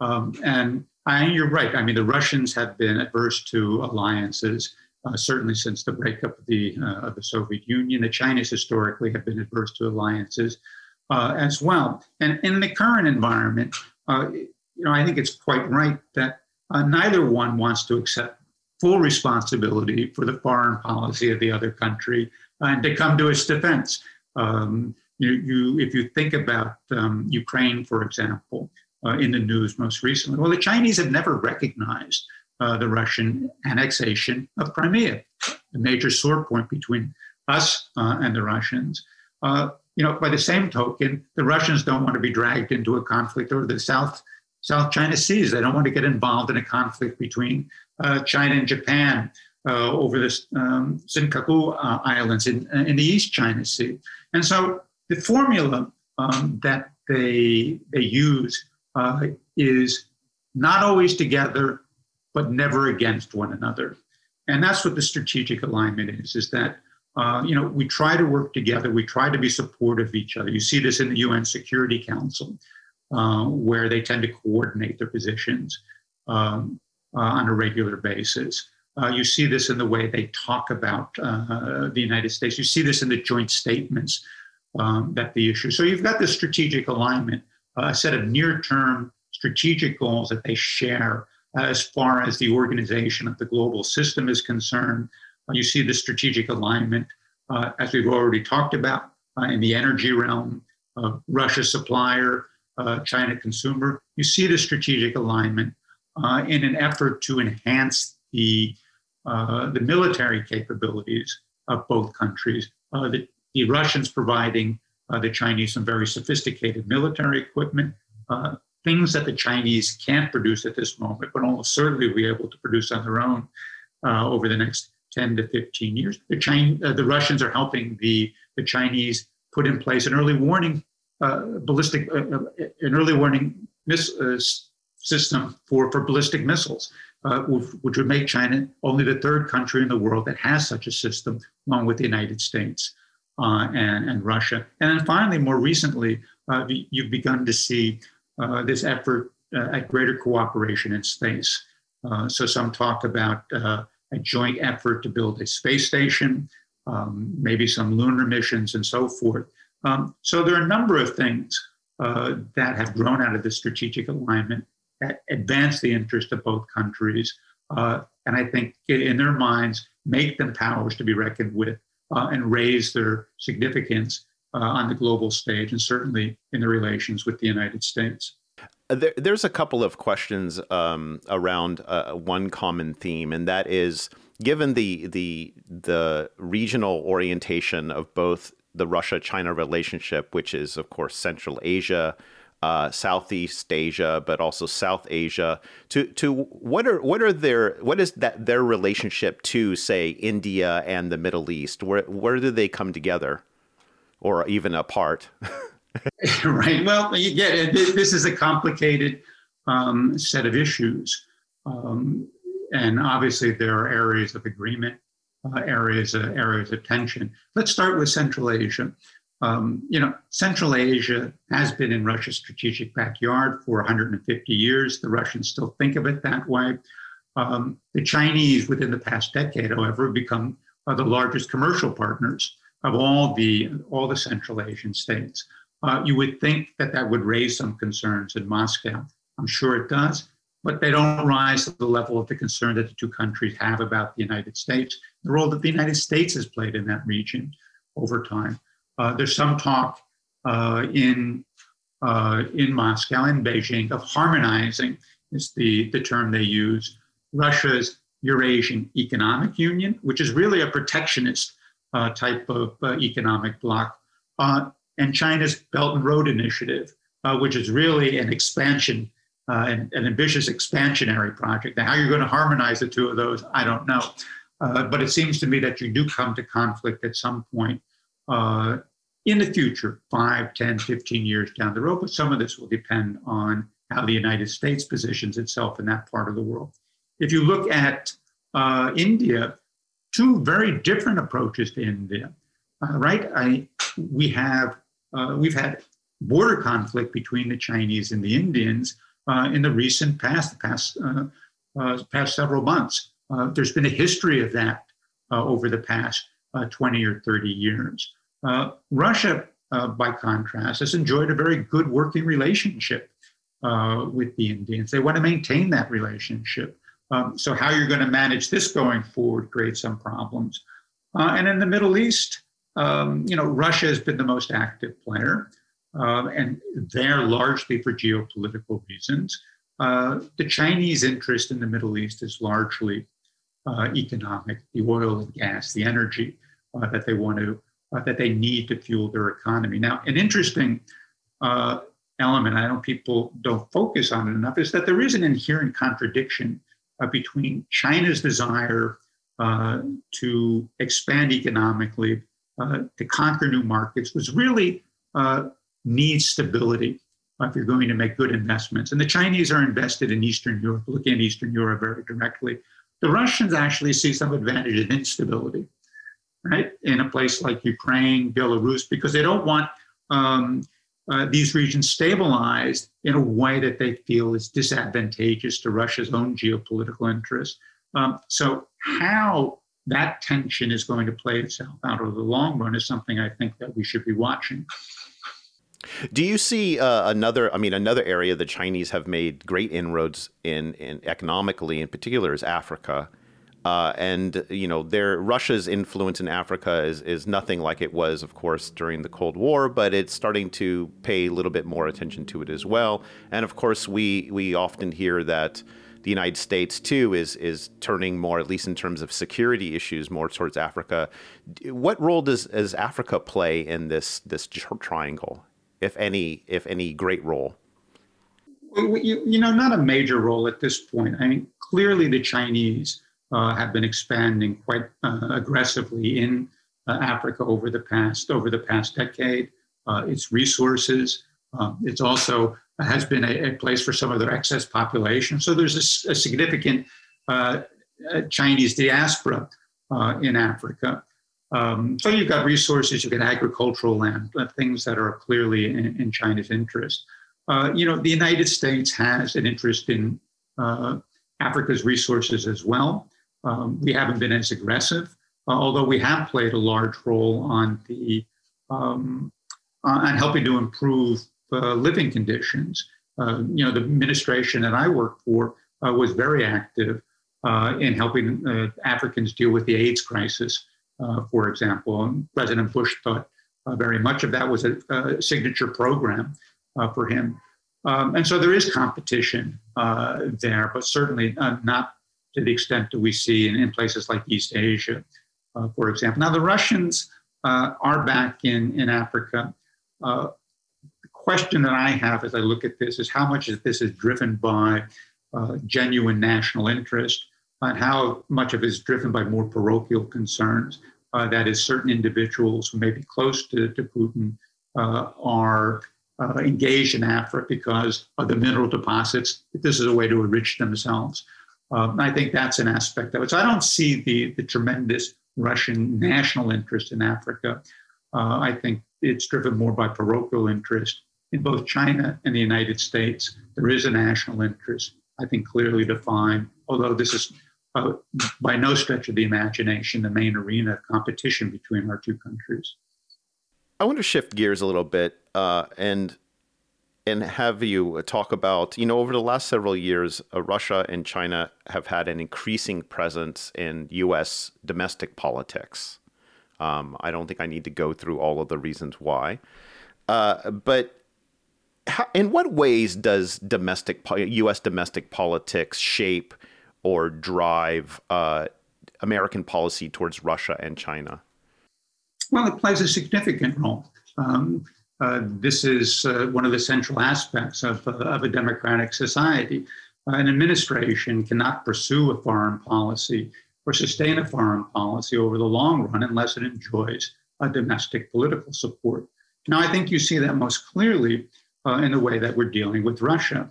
Um, and I, you're right. I mean, the Russians have been adverse to alliances uh, certainly since the breakup of the, uh, of the Soviet Union. The Chinese historically have been adverse to alliances uh, as well. And in the current environment, uh, you know, I think it's quite right that uh, neither one wants to accept full responsibility for the foreign policy of the other country and to come to its defense. Um, you, you, if you think about um, Ukraine, for example, uh, in the news most recently, well, the Chinese have never recognized uh, the Russian annexation of Crimea, a major sore point between us uh, and the Russians. Uh, you know, by the same token, the Russians don't want to be dragged into a conflict over the South South China Seas. They don't want to get involved in a conflict between uh, China and Japan uh, over the um, Senkaku Islands in, in the East China Sea. And so the formula um, that they they use uh, is not always together, but never against one another. And that's what the strategic alignment is, is that uh, you know, we try to work together. We try to be supportive of each other. You see this in the UN Security Council, uh, where they tend to coordinate their positions um, uh, on a regular basis. Uh, you see this in the way they talk about uh, the United States. You see this in the joint statements um, that the issue. So you've got this strategic alignment, a set of near-term strategic goals that they share as far as the organization of the global system is concerned. Uh, you see the strategic alignment, uh, as we've already talked about, uh, in the energy realm, Russia supplier, China consumer. You see the strategic alignment in an effort to enhance the, the military capabilities of both countries. the, the Russians providing the Chinese some very sophisticated military equipment, uh, things that the Chinese can't produce at this moment, but almost certainly will be able to produce on their own uh, over the next 10 to 15 years. The, China, uh, the Russians are helping the, the Chinese put in place an early warning uh, ballistic, uh, uh, an early warning miss, uh, system for, for ballistic missiles, which would make China only the third country in the world that has such a system, along with the United States and, and Russia. And then finally, more recently, you've begun to see this effort at greater cooperation in space. so some talk about a joint effort to build a space station, um, maybe some lunar missions, and so forth. Um, so there are a number of things uh, that have grown out of this strategic alignment that advance the interest of both countries, uh, and I think in their minds make them powers to be reckoned with uh, and raise their significance uh, on the global stage, and certainly in the relations with the United States. Uh, there, there's a couple of questions um, around uh, one common theme, and that is given the the the regional orientation of both the Russia-China relationship, which is of course Central Asia, uh, Southeast Asia, but also South Asia. To to what are what are their what is that their relationship to say India and the Middle East? Where where do they come together, or even apart? right. Well, you get it. This is a complicated um, set of issues. Um, and obviously, there are areas of agreement, uh, areas, uh, areas of tension. Let's start with Central Asia. Um, you know, Central Asia has been in Russia's strategic backyard for 150 years. The Russians still think of it that way. Um, the Chinese, within the past decade, however, have become uh, the largest commercial partners of all the all the Central Asian states. Uh, you would think that that would raise some concerns in Moscow. I'm sure it does, but they don't rise to the level of the concern that the two countries have about the United States, the role that the United States has played in that region over time. Uh, there's some talk uh, in uh, in Moscow and Beijing of harmonizing is the, the term they use Russia's Eurasian Economic Union, which is really a protectionist uh, type of uh, economic bloc, uh, and China's Belt and Road Initiative, which is really an expansion, an, an, ambitious expansionary project. Now, how you're going to harmonize the two of those, I don't know. But it seems to me that you do come to conflict at some point uh, in the future, 5, 10, 15 years down the road. But some of this will depend on how the United States positions itself in that part of the world. If you look at uh, India, two very different approaches to India, uh, right? I, we have uh, we've had border conflict between the Chinese and the Indians uh, in the recent past, the past, uh, past several months. There's been a history of that over the past 20 or 30 years. Russia, by contrast, has enjoyed a very good working relationship with the Indians. They want to maintain that relationship. Um, so, how you're going to manage this going forward creates some problems. and in the Middle East, um, you know, Russia has been the most active player, uh, and they're largely for geopolitical reasons. Uh, the Chinese interest in the Middle East is largely uh, economic, the oil and gas, the energy uh, that they want to, uh, that they need to fuel their economy. Now, an interesting uh, element, I know people don't focus on it enough, is that there is an inherent contradiction between China's desire to expand economically uh, to conquer new markets which really uh, need stability if you're going to make good investments. And the Chinese are invested in Eastern Europe, looking at Eastern Europe very directly. The Russians actually see some advantage in instability, right, in a place like Ukraine, Belarus, because they don't want um, uh, these regions stabilized in a way that they feel is disadvantageous to Russia's own geopolitical interests. Um, so, how that tension is going to play itself out over the long run is something I think that we should be watching. Do you see uh, another? I mean, another area the Chinese have made great inroads in, in economically, in particular, is Africa. Uh, and you know, their Russia's influence in Africa is is nothing like it was, of course, during the Cold War, but it's starting to pay a little bit more attention to it as well. And of course, we we often hear that the United States too is is turning more, at least in terms of security issues, more towards Africa. What role does does Africa play in this this triangle, if any, if any, great role? You, you know, not a major role at this point. I mean, clearly the Chinese have been expanding quite uh, aggressively in uh, Africa over the past over the past decade. Uh, its resources. Um, it's also has been a, a, place for some of their excess population. So there's a, a significant uh, Chinese diaspora uh, in Africa. Um, so you've got resources, you've got agricultural land, things that are clearly in, in China's interest. you know, the United States has an interest in Africa's resources as well. Um, we haven't been as aggressive, uh, although we have played a large role on the um, on helping to improve uh, living conditions. Uh, you know, the administration that I worked for uh, was very active uh, in helping uh, Africans deal with the AIDS crisis, for example. And President Bush thought very much of that was a, a signature program for him. Um, and so there is competition there, but certainly not to the extent that we see in, in places like East Asia, uh, for example. Now, the Russians uh, are back in, in Africa. Uh, the question that I have as I look at this is how much of this is driven by uh, genuine national interest and how much of it is driven by more parochial concerns. Uh, that is, certain individuals who may be close to, to Putin uh, are engaged in Africa because of the mineral deposits. This is a way to enrich themselves. Um, I think that's an aspect of it. So I don't see the, the tremendous Russian national interest in Africa. Uh, I think it's driven more by parochial interest in both China and the United States. There is a national interest, I think, clearly defined, although this is uh, by no stretch of the imagination the main arena of competition between our two countries. I want to shift gears a little bit uh, and and have you talk about, you know, over the last several years, uh, Russia and China have had an increasing presence in U.S. domestic politics. Um, I don't think I need to go through all of the reasons why. Uh, but how, in what ways does domestic U.S. domestic politics shape or drive uh, American policy towards Russia and China? Well, it plays a significant role. Um, uh, this is uh, one of the central aspects of, uh, of a democratic society. Uh, an administration cannot pursue a foreign policy or sustain a foreign policy over the long run unless it enjoys a domestic political support. Now, I think you see that most clearly uh, in the way that we're dealing with Russia.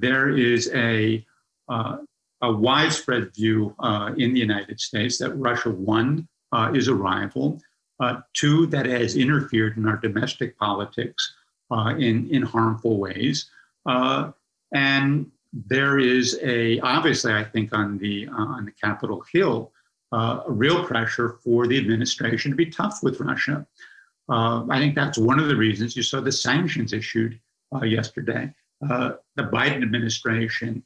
there is a, a widespread view in the United States that Russia, one, is a rival, uh, two, that has interfered in our domestic politics uh, in, in harmful ways. Uh, and there is a, obviously, I think on the, uh, on the Capitol Hill, uh, a real pressure for the administration to be tough with Russia. Uh, I think that's one of the reasons you saw the sanctions issued yesterday. the Biden administration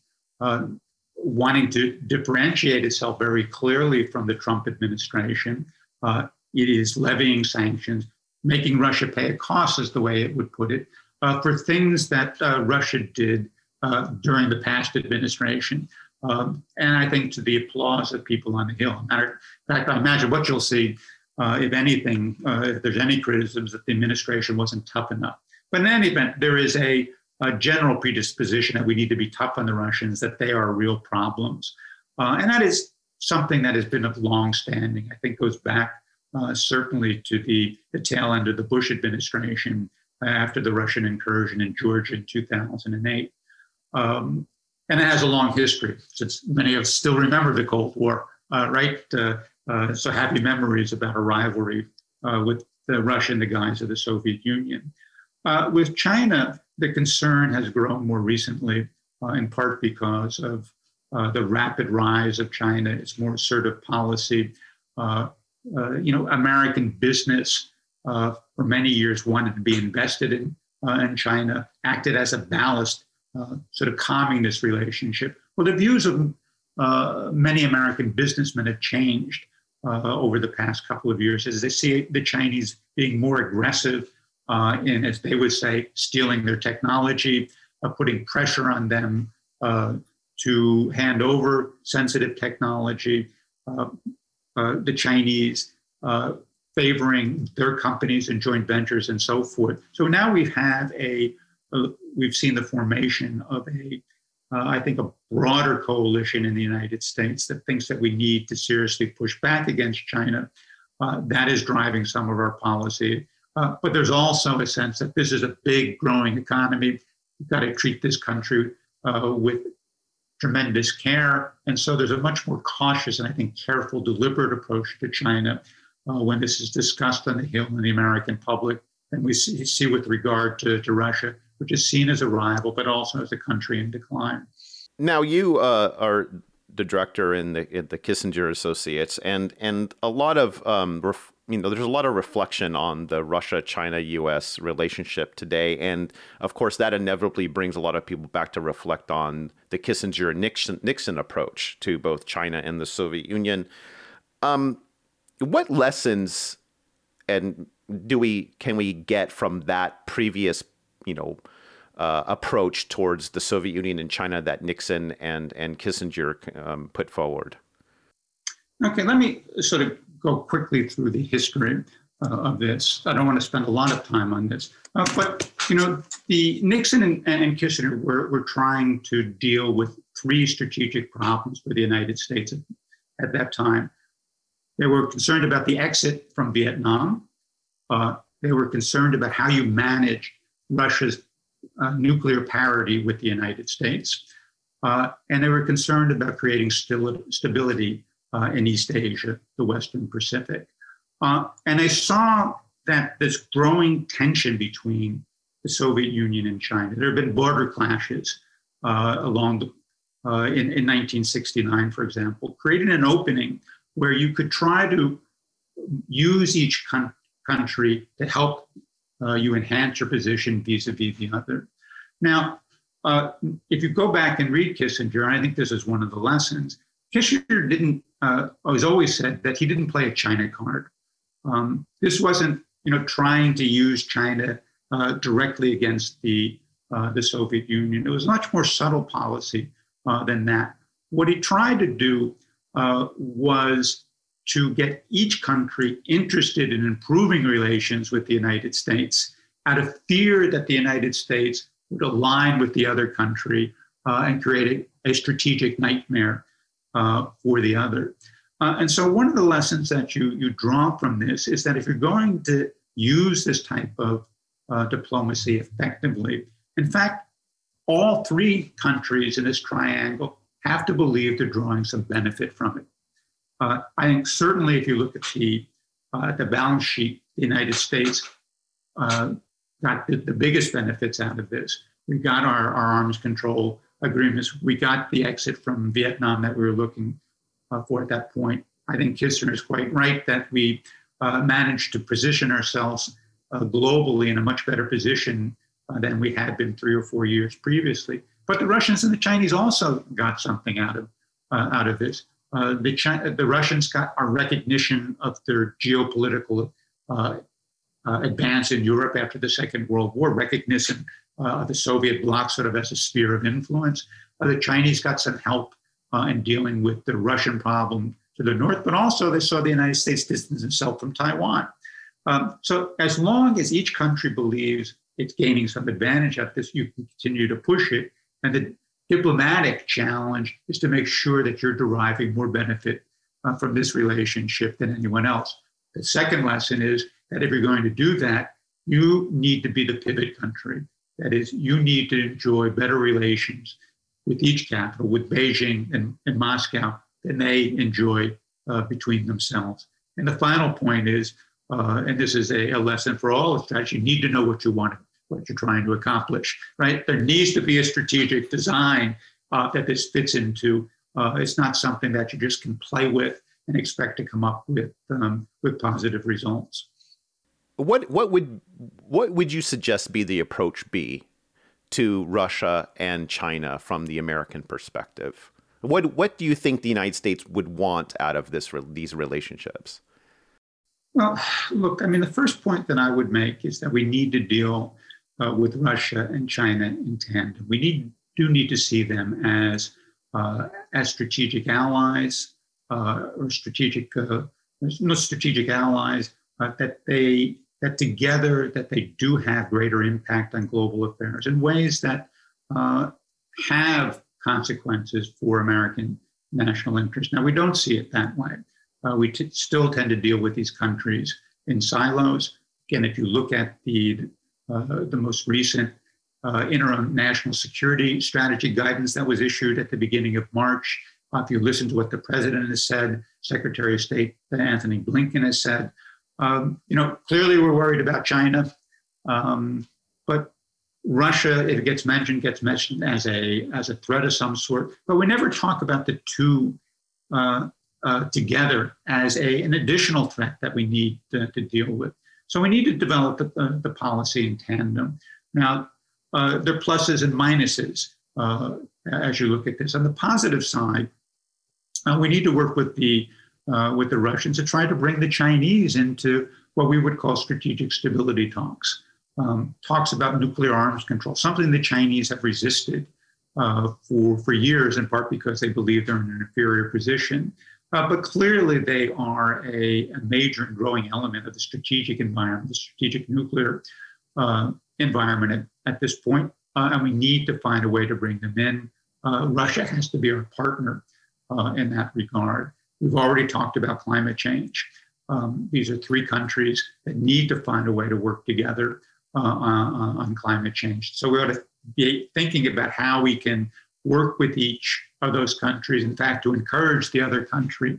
wanting to differentiate itself very clearly from the Trump administration, uh, it is levying sanctions, making Russia pay a cost, is the way it would put it, uh, for things that uh, Russia did uh, during the past administration. Um, and I think to the applause of people on the Hill. Matter of fact, I imagine what you'll see, uh, if anything, uh, if there's any criticisms that the administration wasn't tough enough. But in any event, there is a, a general predisposition that we need to be tough on the Russians, that they are real problems. Uh, and that is something that has been of long standing. I think goes back uh, certainly to the, the tail end of the Bush administration, after the Russian incursion in Georgia in 2008. Um, and it has a long history since many of us still remember the Cold War, uh, right? Uh, uh, so happy memories about a rivalry uh, with Russia in the guise of the Soviet Union. With China, the concern has grown more recently, in part because of the rapid rise of China, its more assertive policy. You know, American business for many years wanted to be invested in, in China, acted as a ballast uh, sort of calming this relationship. Well, the views of uh, many American businessmen have changed uh, over the past couple of years as they see the Chinese being more aggressive uh, in, as they would say, stealing their technology, uh, putting pressure on them to hand over sensitive technology. The Chinese favoring their companies and joint ventures and so forth. So now we have a, a we've seen the formation of a, uh, I think, a broader coalition in the United States that thinks that we need to seriously push back against China. Uh, that is driving some of our policy. Uh, but there's also a sense that this is a big, growing economy. We've got to treat this country uh, with tremendous care. And so there's a much more cautious and I think careful, deliberate approach to China uh, when this is discussed on the Hill in the American public than we see, see with regard to, to Russia which is seen as a rival, but also as a country in decline. Now, you uh, are the director in the, in the Kissinger Associates, and and a lot of um, ref, you know, there's a lot of reflection on the Russia-China-U.S. relationship today, and of course, that inevitably brings a lot of people back to reflect on the Kissinger Nixon Nixon approach to both China and the Soviet Union. Um, what lessons and do we can we get from that previous you know uh, approach towards the Soviet Union and China that Nixon and and Kissinger um, put forward. Okay, let me sort of go quickly through the history uh, of this. I don't want to spend a lot of time on this, uh, but you know, the Nixon and, and Kissinger were, were trying to deal with three strategic problems for the United States at, at that time. They were concerned about the exit from Vietnam. Uh, they were concerned about how you manage Russia's uh, nuclear parity with the United States. Uh, and they were concerned about creating stability uh, in East Asia, the Western Pacific. Uh, and I saw that this growing tension between the Soviet Union and China. There have been border clashes uh, along the, uh, in, in 1969, for example, creating an opening where you could try to use each con- country to help uh, you enhance your position vis-a-vis the other. Now, uh, if you go back and read Kissinger, and I think this is one of the lessons, Kissinger didn't, uh, was always said that he didn't play a China card. Um, this wasn't, you know, trying to use China uh, directly against the, uh, the Soviet Union. It was much more subtle policy uh, than that. What he tried to do uh, was to get each country interested in improving relations with the United States out of fear that the United States would align with the other country uh, and create a, a strategic nightmare uh, for the other. Uh, and so, one of the lessons that you, you draw from this is that if you're going to use this type of uh, diplomacy effectively, in fact, all three countries in this triangle have to believe they're drawing some benefit from it. Uh, I think certainly if you look at the, uh, the balance sheet, the United States uh, got the, the, biggest benefits out of this. We got our, our arms control agreements. We got the exit from Vietnam that we were looking uh, for at that point. I think Kissinger is quite right that we uh, managed to position ourselves uh, globally in a much better position than we had been three or four years previously. But the Russians and the Chinese also got something out of out of this. Uh, the, the Russians got a recognition of their geopolitical uh, uh, advance in Europe after the Second World War, recognition uh, the Soviet bloc sort of as a sphere of influence. Uh, the Chinese got some help in dealing with the Russian problem to the north, but also they saw the United States distance itself from Taiwan. Um, so as long as each country believes it's gaining some advantage at this, you can continue to push it. And the diplomatic challenge is to make sure that you're deriving more benefit uh, from this relationship than anyone else. The second lesson is that if you're going to do that, You need to be the pivot country. That is, you need to enjoy better relations with each capital, with Beijing and, and Moscow, than they enjoy uh, between themselves. And the final point is, uh, and this is a, a, lesson for all strategy, you need to know what you want, what you're trying to accomplish, right? There needs to be a strategic design uh, that this fits into. Uh, it's not something that you just can play with and expect to come up with um, with positive results. What what would what would you suggest be the approach be to Russia and China from the American perspective? What what do you think the United States would want out of this these relationships? Well, look, I mean, the first point that I would make is that we need to deal uh, with Russia and China in tandem. We need do need to see them as uh, as strategic allies uh, or strategic uh, no strategic allies uh, that they that together that they do have greater impact on global affairs in ways that uh, have consequences for American national interest. Now we don't see it that way. Uh, we t- still tend to deal with these countries in silos. Again, if you look at the uh, the most recent uh, interim national security strategy guidance that was issued at the beginning of March, uh, if you listen to what the president has said, Secretary of State Antony Blinken has said, um, you know, clearly we're worried about China, um, but Russia, if it gets mentioned, gets mentioned as a as a threat of some sort. But we never talk about the two uh, uh, together as a an additional threat that we need to, to deal with. So we need to develop the, the policy in tandem. Now, uh, there are pluses and minuses uh, as you look at this. On the positive side, uh, we need to work with the uh, with the Russians to try to bring the Chinese into what we would call strategic stability talks. Um, talks about nuclear arms control, something the Chinese have resisted uh, for, for years, in part because they believe they're in an inferior position. Uh, but clearly, they are a, a, major and growing element of the strategic environment, the strategic nuclear uh, environment at, at, this point, uh, and we need to find a way to bring them in. Uh, Russia has to be our partner in that regard. We've already talked about climate change. Um, these are three countries that need to find a way to work together uh, on, on, climate change. So we ought to be thinking about how we can work with each of those countries, in fact, to encourage the other country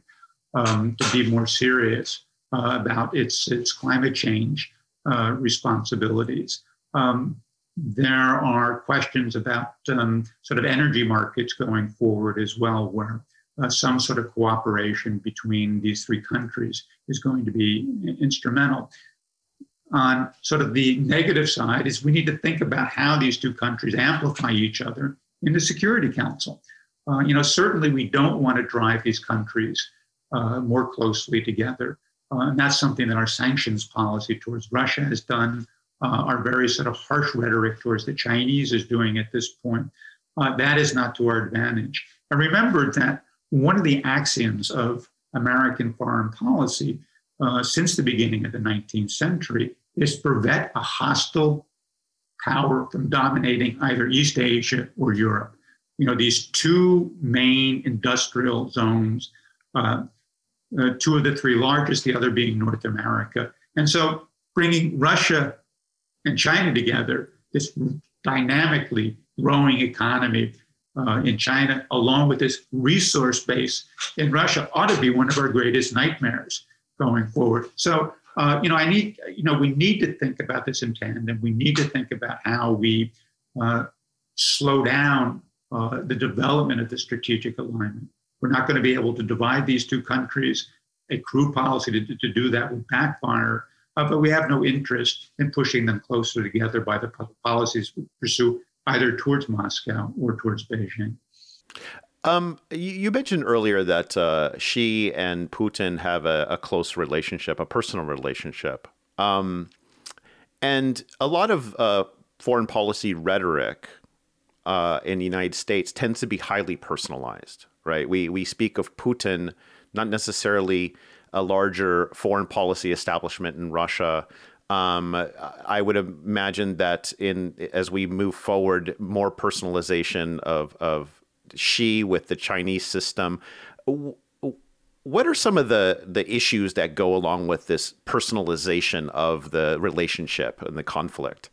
um, to be more serious uh, about its, its climate change uh, responsibilities. Um, there are questions about um, sort of energy markets going forward as well, where uh, some sort of cooperation between these three countries is going to be instrumental. On sort of the negative side is we need to think about how these two countries amplify each other in the Security Council. Uh, you know, certainly we don't want to drive these countries uh, more closely together. Uh, and that's something that our sanctions policy towards Russia has done. Uh, our very sort of harsh rhetoric towards the Chinese is doing at this point. Uh, that is not to our advantage. And remember that one of the axioms of American foreign policy uh, since the beginning of the 19th century is prevent a hostile power from dominating either East Asia or Europe. You know, these two main industrial zones, uh, uh, two of the three largest, the other being North America. And so bringing Russia and China together, this dynamically growing economy uh, in China, along with this resource base in Russia, ought to be one of our greatest nightmares going forward. So, uh, you know, I need, you know, we need to think about this in tandem. We need to think about how we uh, slow down uh, the development of the strategic alignment. We're not going to be able to divide these two countries. A crude policy to, to do that would backfire. Uh, but we have no interest in pushing them closer together by the policies we pursue either towards Moscow or towards Beijing. Um, you, mentioned earlier that uh, Xi and Putin have a, a, close relationship, a personal relationship. Um, and a lot of uh, foreign policy rhetoric uh, in the United States tends to be highly personalized, right? We, we speak of Putin, not necessarily a larger foreign policy establishment in Russia, um, I would imagine that in as we move forward, more personalization of of Xi with the Chinese system. what are some of the the issues that go along with this personalization of the relationship and the conflict?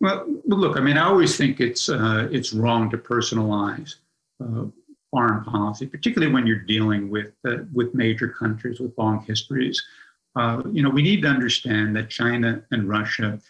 Well, look, I mean, I always think it's uh, it's wrong to personalize uh, foreign policy, particularly when you're dealing with uh, with major countries with long histories. Uh, you know, we need to understand that China and Russia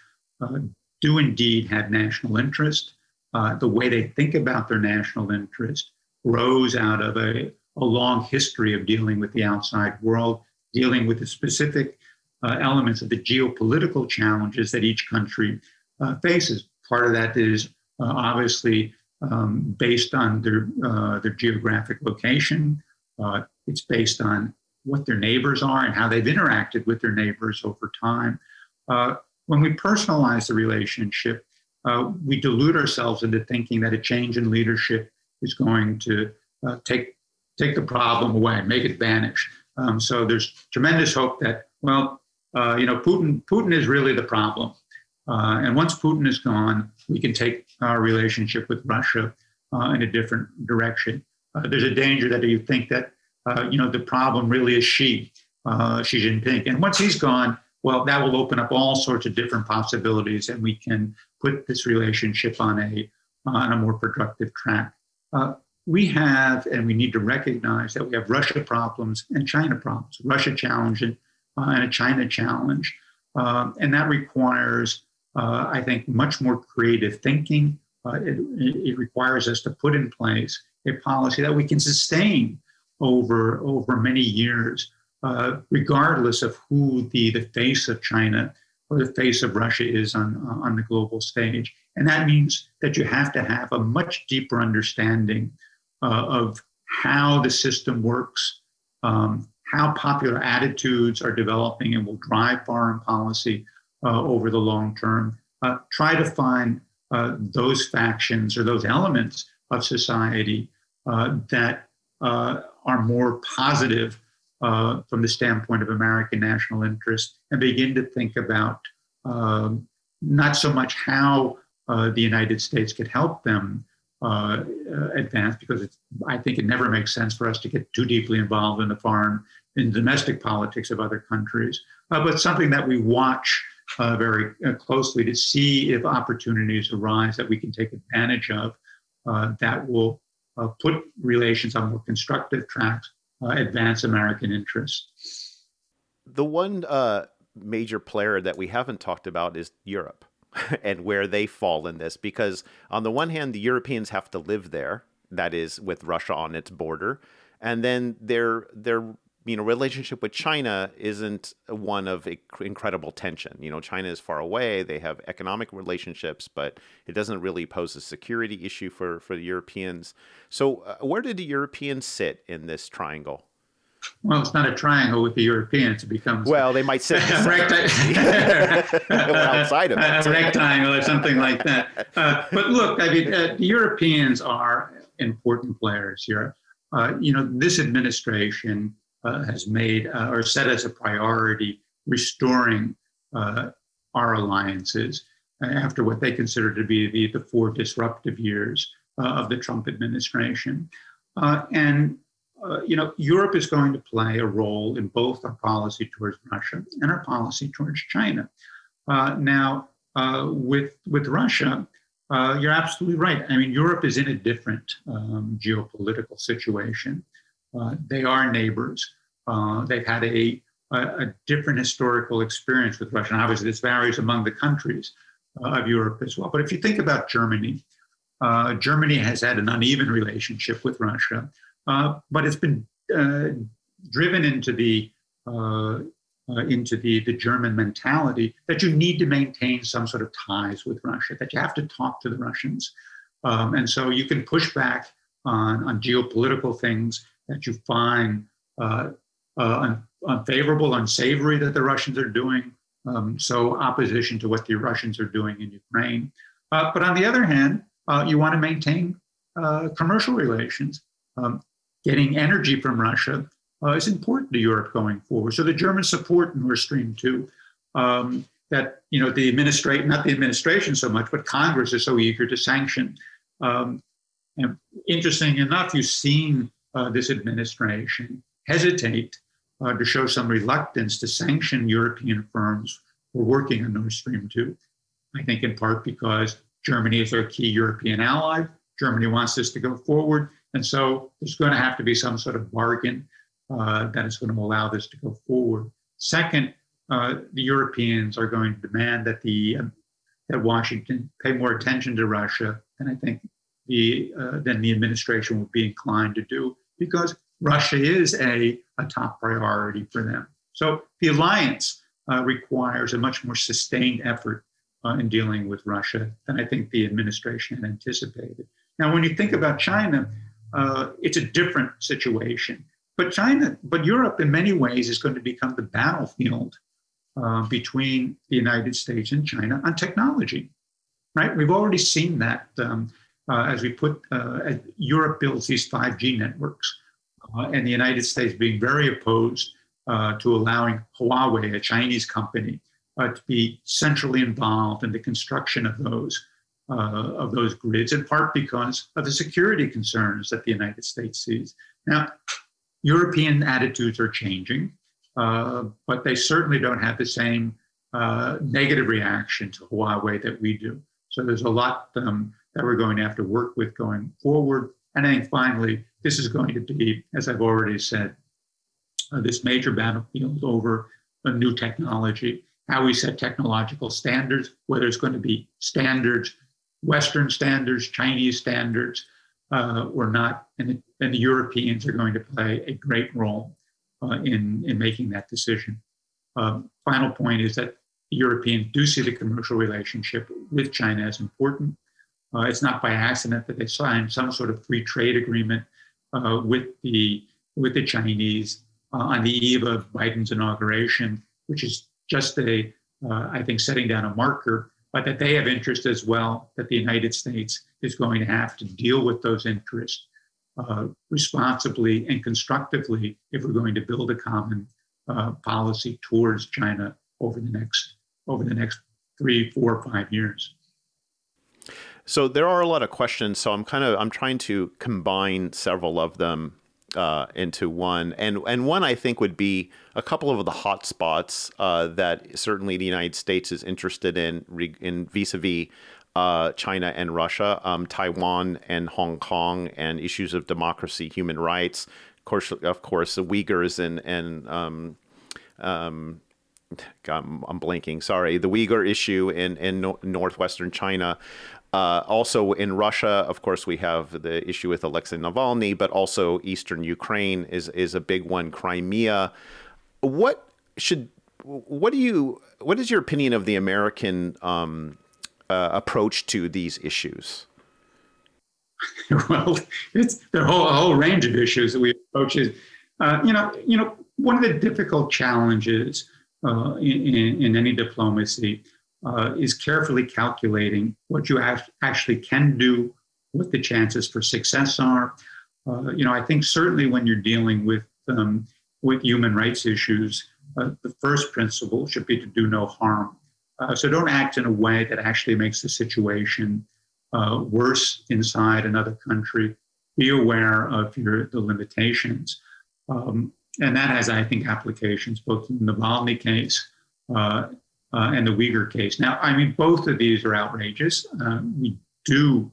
uh, do indeed have national interest. Uh, the way they think about their national interest grows out of a, a long history of dealing with the outside world, dealing with the specific elements of the geopolitical challenges that each country uh, faces. Part of that is uh, obviously um, based on their uh, their geographic location. it's based on what their neighbors are and how they've interacted with their neighbors over time. when we personalize the relationship, uh, we delude ourselves into thinking that a change in leadership is going to uh, take take the problem away, make it vanish. Um, so there's tremendous hope that well, uh, you know, Putin Putin is really the problem. Uh, and once Putin is gone, we can take our relationship with Russia uh, in a different direction. Uh, there's a danger that you think that uh, you know the problem really is Xi, uh, Xi Jinping, and once he's gone, well, that will open up all sorts of different possibilities, and we can put this relationship on a on a more productive track. Uh, we have, and we need to recognize that we have Russia problems and China problems. Russia challenge and, and a China challenge, um, and that requires uh, I think, much more creative thinking. Uh, it, it, requires us to put in place a policy that we can sustain over, over many years, uh, regardless of who the, the face of China or the face of Russia is on, on the global stage. And that means that you have to have a much deeper understanding uh, of how the system works, um, how popular attitudes are developing and will drive foreign policy, uh, over the long term. Uh, try to find uh, those factions or those elements of society that are more positive from the standpoint of American national interest and begin to think about um, not so much how uh, the United States could help them uh, advance, because I think it never makes sense for us to get too deeply involved in the foreign, in domestic politics of other countries, uh, but something that we watch uh, very uh, closely to see if opportunities arise that we can take advantage of uh, that will uh, put relations on more constructive tracks, uh, advance American interests. The one uh, major player that we haven't talked about is Europe. and where they fall in this, because on the one hand, the Europeans have to live there, that is, with Russia on its border, and then they're they're you know relationship with China isn't one of incredible tension. You know, China is far away; they have economic relationships, but it doesn't really pose a security issue for for the Europeans. So, uh, where did the Europeans sit in this triangle? Well, it's not a triangle with the Europeans. It becomes well, they might sit recti- outside of it. a rectangle or something like that. Uh, but look, I mean, uh, the Europeans are important players here. Uh, you know, this administration uh, has made uh, or set as a priority restoring uh, our alliances after what they consider to be the, the four disruptive years uh, of the Trump administration. Uh, and uh, you know, Europe is going to play a role in both our policy towards Russia and our policy towards China. now, with with Russia, you're absolutely right. I mean, Europe is in a different um, geopolitical situation. Uh, they are neighbors. Uh, they've had a, a, a, different historical experience with Russia. And obviously, this varies among the countries uh, of Europe as well. But if you think about Germany, uh, Germany has had an uneven relationship with Russia, uh, but it's been driven into the into the, the German mentality that you need to maintain some sort of ties with Russia, that you have to talk to the Russians. Um, and so you can push back on, on geopolitical things that you find uh, uh, unfavorable, unsavory that the Russians are doing. Um, so opposition to what the Russians are doing in Ukraine. Uh, but on the other hand, uh, you want to maintain commercial relations. Um, getting energy from Russia uh, is important to Europe going forward. So the Germans support Nord Stream 2. Um, that you know the administration, not the administration so much, but Congress is so eager to sanction. Um, and interesting enough, you've seen uh, this administration hesitate uh, to show some reluctance to sanction European firms for working on Nord Stream 2. I think in part because Germany is our key European ally. Germany wants this to go forward. And so there's going to have to be some sort of bargain uh, that is going to allow this to go forward. Second, uh, the Europeans are going to demand that the um, that Washington pay more attention to Russia, and I think the uh, than the administration would be inclined to do because Russia is a, a top priority for them. So the alliance uh, requires a much more sustained effort uh, in dealing with Russia than I think the administration anticipated. Now, when you think about China, uh, it's a different situation. But China, but Europe, in many ways, is going to become the battlefield uh, between the United States and China on technology. Right? We've already seen that um, as we put uh, Europe builds these 5G networks, uh, and the United States being very opposed uh, to allowing Huawei, a Chinese company, to be centrally involved in the construction of those. Uh, of those grids, in part because of the security concerns that the United States sees. Now, European attitudes are changing, uh, but they certainly don't have the same uh, negative reaction to Huawei that we do. So there's a lot um, that we're going to have to work with going forward. And I think finally, this is going to be, as I've already said, uh, this major battlefield over a new technology, how we set technological standards, whether it's going to be standards Western standards, Chinese standards, uh, or not. And the, and the, Europeans are going to play a great role uh, in, in making that decision. Um, final point is that the Europeans do see the commercial relationship with China as important. Uh, it's not by accident that they signed some sort of free trade agreement uh, with the with the Chinese uh, on the eve of Biden's inauguration, which is just a uh, I think setting down a marker but that they have interest as well, that the United States is going to have to deal with those interests uh, responsibly and constructively if we're going to build a common uh, policy towards China over the next over the next three, four, five years. So there are a lot of questions. So I'm kind of I'm trying to combine several of them uh, into one, and and one I think would be a couple of the hot spots uh, that certainly the United States is interested in in vis-a-vis uh, China and Russia, um, Taiwan and Hong Kong, and issues of democracy, human rights. Of course, of course, the Uyghurs and and um, um, God, I'm blanking. Sorry, the Uyghur issue in in no- northwestern China. Uh, also in Russia, of course, we have the issue with Alexei Navalny, but also Eastern Ukraine is is a big one. Crimea. What should what do you what is your opinion of the American um, uh, approach to these issues? well, it's the whole a whole range of issues that we approach. Is uh, you know you know one of the difficult challenges uh, in, in, in any diplomacy uh, is carefully calculating what you actually can do, what the chances for success are. Uh, you know, I think certainly when you're dealing with um, with human rights issues, uh, the first principle should be to do no harm. Uh, so don't act in a way that actually makes the situation uh, worse inside another country. Be aware of your the limitations. Um, and that has, I think, applications both in the Navalny case uh, uh, and the Uyghur case. Now, I mean, both of these are outrageous. Uh, we do,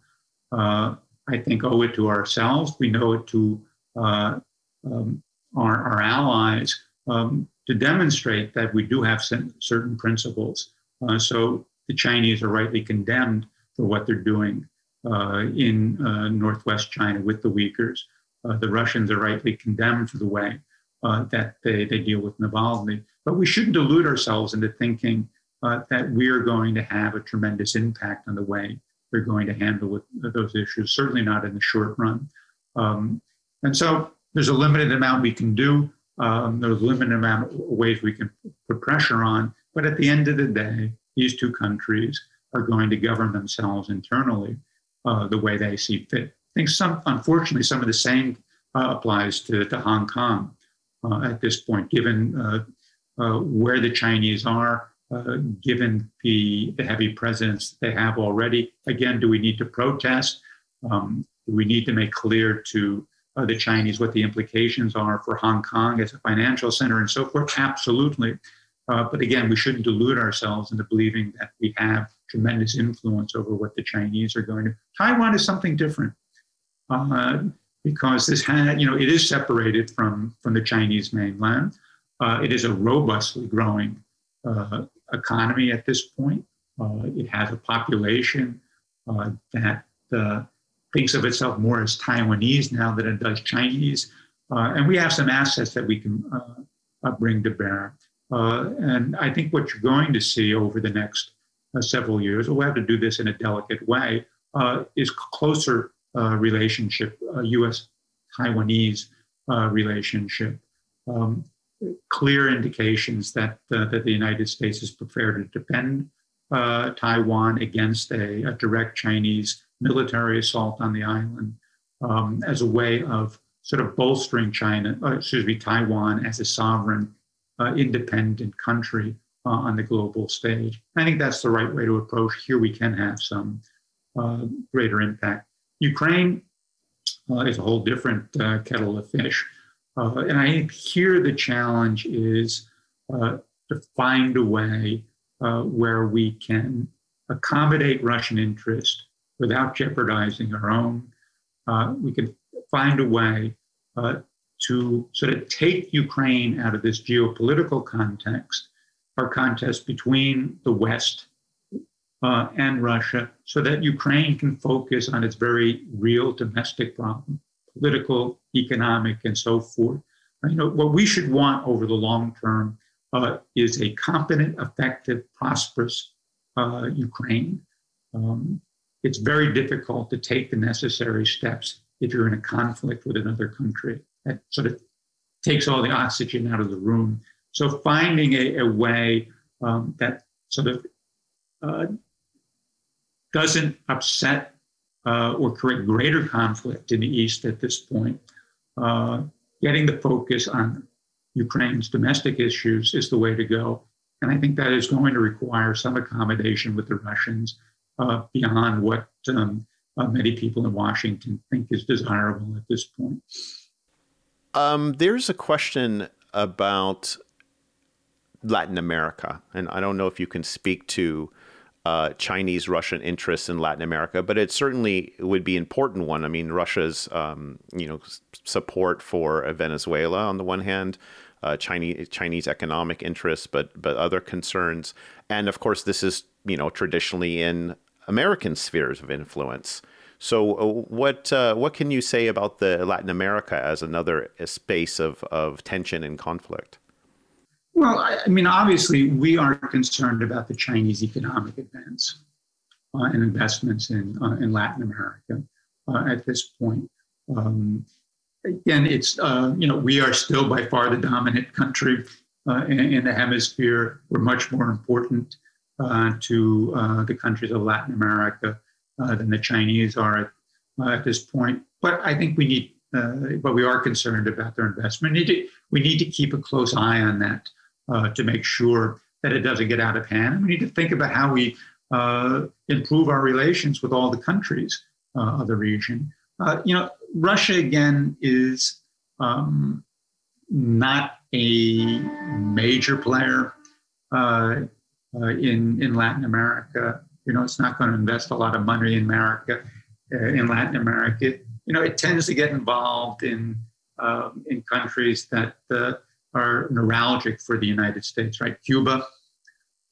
uh, I think, owe it to ourselves. We know it to uh, um, our, our, allies um, to demonstrate that we do have certain principles. Uh, so the Chinese are rightly condemned for what they're doing uh, in northwest China with the Uyghurs. the Russians are rightly condemned for the way that they, they deal with Navalny. But we shouldn't delude ourselves into thinking uh, that we're going to have a tremendous impact on the way they're going to handle with, those issues, certainly not in the short run. Um, and so there's a limited amount we can do. Um, there's a limited amount of ways we can put pressure on. But at the end of the day, these two countries are going to govern themselves internally uh, the way they see fit. I think some, unfortunately, some of the same uh, applies to, to Hong Kong uh, at this point, given uh, where the Chinese are, uh, given the, the heavy presence they have already. Again, do we need to protest? Um, do we need to make clear to uh, the Chinese, what the implications are for Hong Kong as a financial center and so forth? Absolutely. Uh, but again, we shouldn't delude ourselves into believing that we have tremendous influence over what the Chinese are going to. Taiwan is something different uh, because this had, you know, it is separated from from the Chinese mainland. Uh, it is a robustly growing uh, economy at this point. Uh, it has a population uh, that thinks of itself more as Taiwanese now than it does Chinese. and we have some assets that we can bring to bear. And I think what you're going to see over the next several years, we'll have to do this in a delicate way, is closer relationship, U.S. Taiwanese uh, relationship. Um, clear indications that that the United States is prepared to defend Taiwan against a, a, direct Chinese military assault on the island um, as a way of sort of bolstering China, excuse me, Taiwan as a sovereign uh, independent country uh, on the global stage. I think that's the right way to approach. Here we can have some uh, greater impact. Ukraine uh, is a whole different uh, kettle of fish. Uh, and I think here the challenge is to find a way where we can accommodate Russian interest without jeopardizing our own. we can find a way to sort of take Ukraine out of this geopolitical context our contest between the West uh, and Russia so that Ukraine can focus on its very real domestic problem, political, economic, and so forth. You know, what we should want over the long term uh, is a competent, effective, prosperous uh, Ukraine. Um, it's very difficult to take the necessary steps if you're in a conflict with another country that sort of takes all the oxygen out of the room. So finding a, a way um, that sort of uh, doesn't upset uh, or create greater conflict in the East at this point, uh, getting the focus on Ukraine's domestic issues is the way to go. And I think that is going to require some accommodation with the Russians uh, beyond what um, uh, many people in Washington think is desirable at this point. Um, there's a question about Latin America, and I don't know if you can speak to uh, Chinese Russian interests in Latin America, but it certainly would be an important one. I mean, Russia's um, you know support for Venezuela on the one hand, uh, Chinese Chinese economic interests, but but other concerns, and of course, this is you know traditionally in American spheres of influence. So, uh, what uh, what can you say about the Latin America as another uh, space of of tension and conflict? Well, I, I mean, obviously, we are concerned about the Chinese economic advance uh, and investments in uh, in Latin America uh, at this point. Um, again, it's you know we are still by far the dominant country in, in, the hemisphere. We're much more important to the countries of Latin America uh, than the Chinese are at, uh, at, this point. But I think we need, uh, but we are concerned about their investment. We need to, we need to keep a close eye on that uh, to make sure that it doesn't get out of hand. And we need to think about how we uh, improve our relations with all the countries of the region. you know, Russia again is um, not a major player uh, uh, in in Latin America you know, it's not going to invest a lot of money in America, uh, in Latin America. You know, it tends to get involved in in countries that uh, are neuralgic for the United States, right? Cuba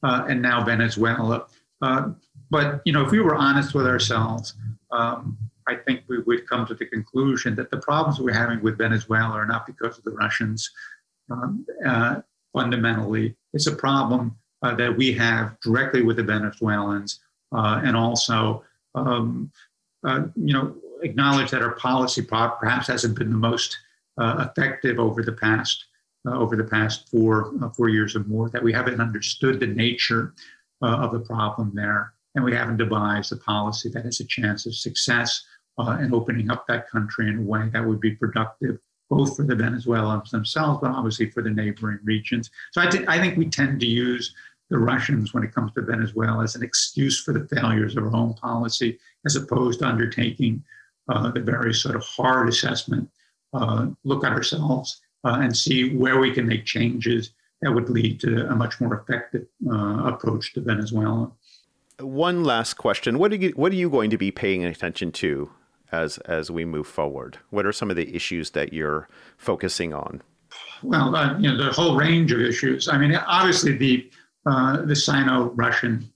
uh, and now Venezuela. Uh, but you know, if we were honest with ourselves, um, I think we would come to the conclusion that the problems we're having with Venezuela are not because of the Russians. Um, uh, fundamentally, it's a problem uh, that we have directly with the Venezuelans, uh, and also, um, uh, you know, acknowledge that our policy perhaps hasn't been the most effective over the past uh, over the past four uh, four years or more. That we haven't understood the nature of the problem there, and we haven't devised a policy that has a chance of success in opening up that country in a way that would be productive both for the Venezuelans themselves, but obviously for the neighboring regions. So I, think we tend to use the Russians when it comes to Venezuela as an excuse for the failures of our own policy, as opposed to undertaking uh, the very sort of hard assessment uh, look at ourselves uh, and see where we can make changes that would lead to a much more effective uh, approach to Venezuela. One last question: What are you What are you going to be paying attention to as as we move forward? What are some of the issues that you're focusing on? Well, uh, you know, the whole range of issues. I mean, obviously the uh, the Sino-Russian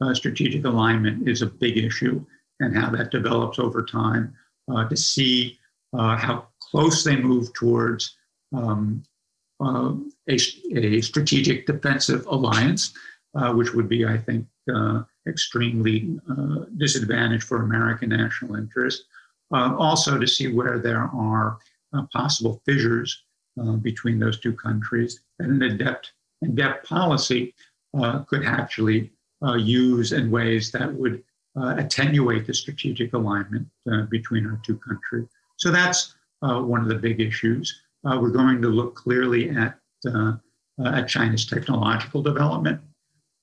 uh, strategic alignment is a big issue, and how that develops over time. Uh, to see uh, how close they move towards um, uh, a, a, strategic defensive alliance, which would be, I think, extremely disadvantaged for American national interest. also, to see where there are possible fissures uh, between those two countries. And an adept and depth policy uh, could actually uh, use in ways that would uh, attenuate the strategic alignment uh, between our two countries. So that's one of the big issues. We're going to look clearly at, at China's technological development.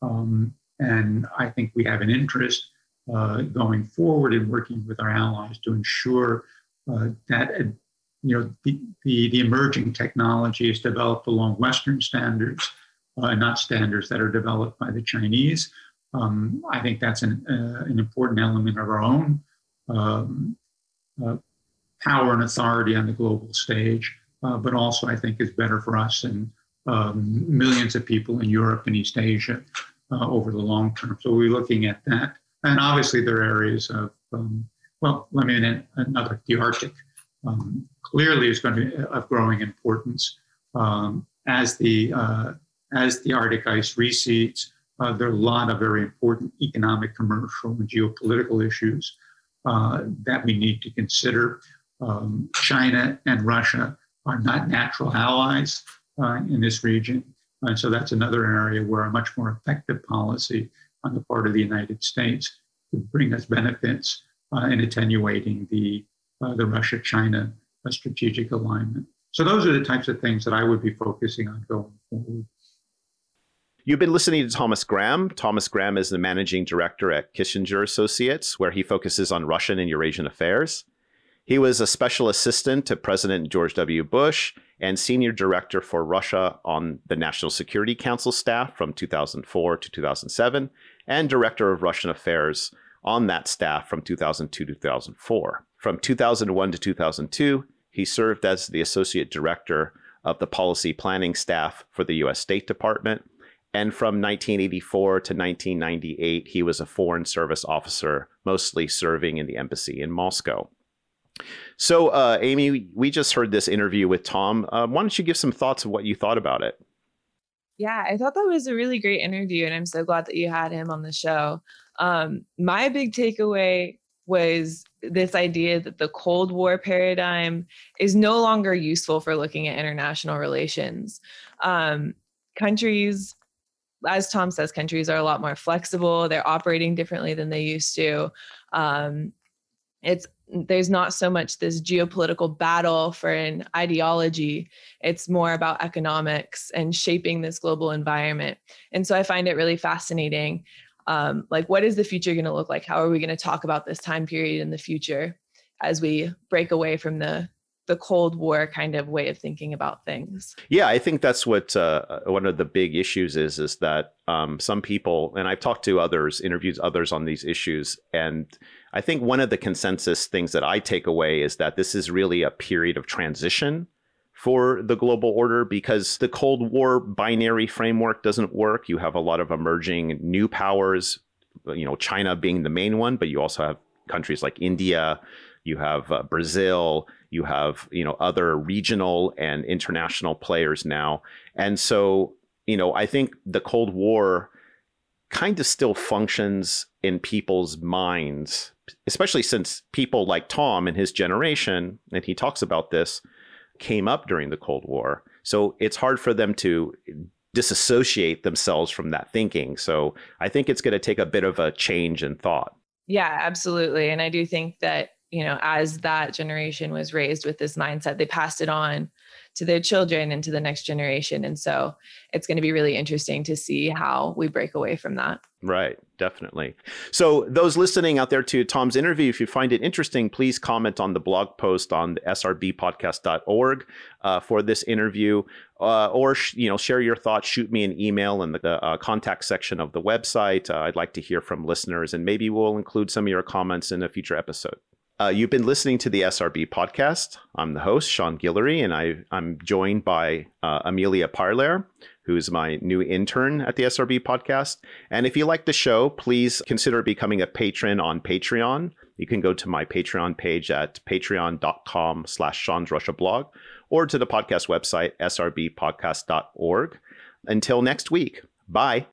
Um, and I think we have an interest uh, going forward in working with our allies to ensure uh, that you know, the, the, the emerging technology is developed along Western standards, uh, not standards that are developed by the Chinese. Um, I think that's an, uh, an important element of our own um, uh, power and authority on the global stage, uh, but also I think is better for us and um, millions of people in Europe and East Asia uh, over the long term. So we're looking at that. And obviously, there are areas of, um, well, let me add another, the Arctic um, clearly is going to be of growing importance um, as the uh, as the Arctic ice recedes. Uh, there are a lot of very important economic, commercial, and geopolitical issues uh, that we need to consider. Um, China and Russia are not natural allies uh, in this region. And so that's another area where a much more effective policy on the part of the United States could bring us benefits uh, in attenuating the uh, the Russia China strategic alignment. So, those are the types of things that I would be focusing on going forward. You've been listening to Thomas Graham. Thomas Graham is the managing director at Kissinger Associates, where he focuses on Russian and Eurasian affairs. He was a special assistant to President George W. Bush and senior director for Russia on the National Security Council staff from 2004 to 2007, and director of Russian affairs on that staff from 2002 to 2004. From 2001 to 2002, he served as the associate director of the policy planning staff for the US State Department. And from 1984 to 1998, he was a Foreign Service officer, mostly serving in the embassy in Moscow. So, uh, Amy, we just heard this interview with Tom. Uh, why don't you give some thoughts of what you thought about it? Yeah, I thought that was a really great interview, and I'm so glad that you had him on the show. Um, my big takeaway was this idea that the Cold War paradigm is no longer useful for looking at international relations. Um, countries, as Tom says, countries are a lot more flexible. They're operating differently than they used to. Um, it's there's not so much this geopolitical battle for an ideology. It's more about economics and shaping this global environment. And so i find it really fascinating um, like what is the future going to look like? How are we going to talk about this time period in the future as we break away from the the cold war kind of way of thinking about things? Yeah i think that's what uh, one of the big issues is is that um, some people and i've talked to others interviewed others on these issues and i think one of the consensus things that i take away is that this is really a period of transition for the global order because the Cold War binary framework doesn't work. You have a lot of emerging new powers, you know, China being the main one, but you also have countries like India, you have uh, Brazil, you have, you know, other regional and international players now. And so, you know, I think the Cold War kind of still functions in people's minds, especially since people like Tom and his generation, and he talks about this, came up during the Cold War. So it's hard for them to disassociate themselves from that thinking. So I think it's going to take a bit of a change in thought. Yeah, absolutely. And I do think that you know, as that generation was raised with this mindset, they passed it on to their children and to the next generation. And so it's going to be really interesting to see how we break away from that. Right, definitely. So, those listening out there to Tom's interview, if you find it interesting, please comment on the blog post on srbpodcast.org uh, for this interview, uh, or sh- you know, share your thoughts. Shoot me an email in the uh, contact section of the website. Uh, I'd like to hear from listeners, and maybe we'll include some of your comments in a future episode. Uh, you've been listening to the SRB podcast. I'm the host, Sean Guillory, and I, am joined by uh, Amelia Parler, who's my new intern at the SRB podcast. And if you like the show, please consider becoming a patron on Patreon. You can go to my Patreon page at patreon.com slash Sean's Russia blog or to the podcast website, srbpodcast.org. Until next week, bye.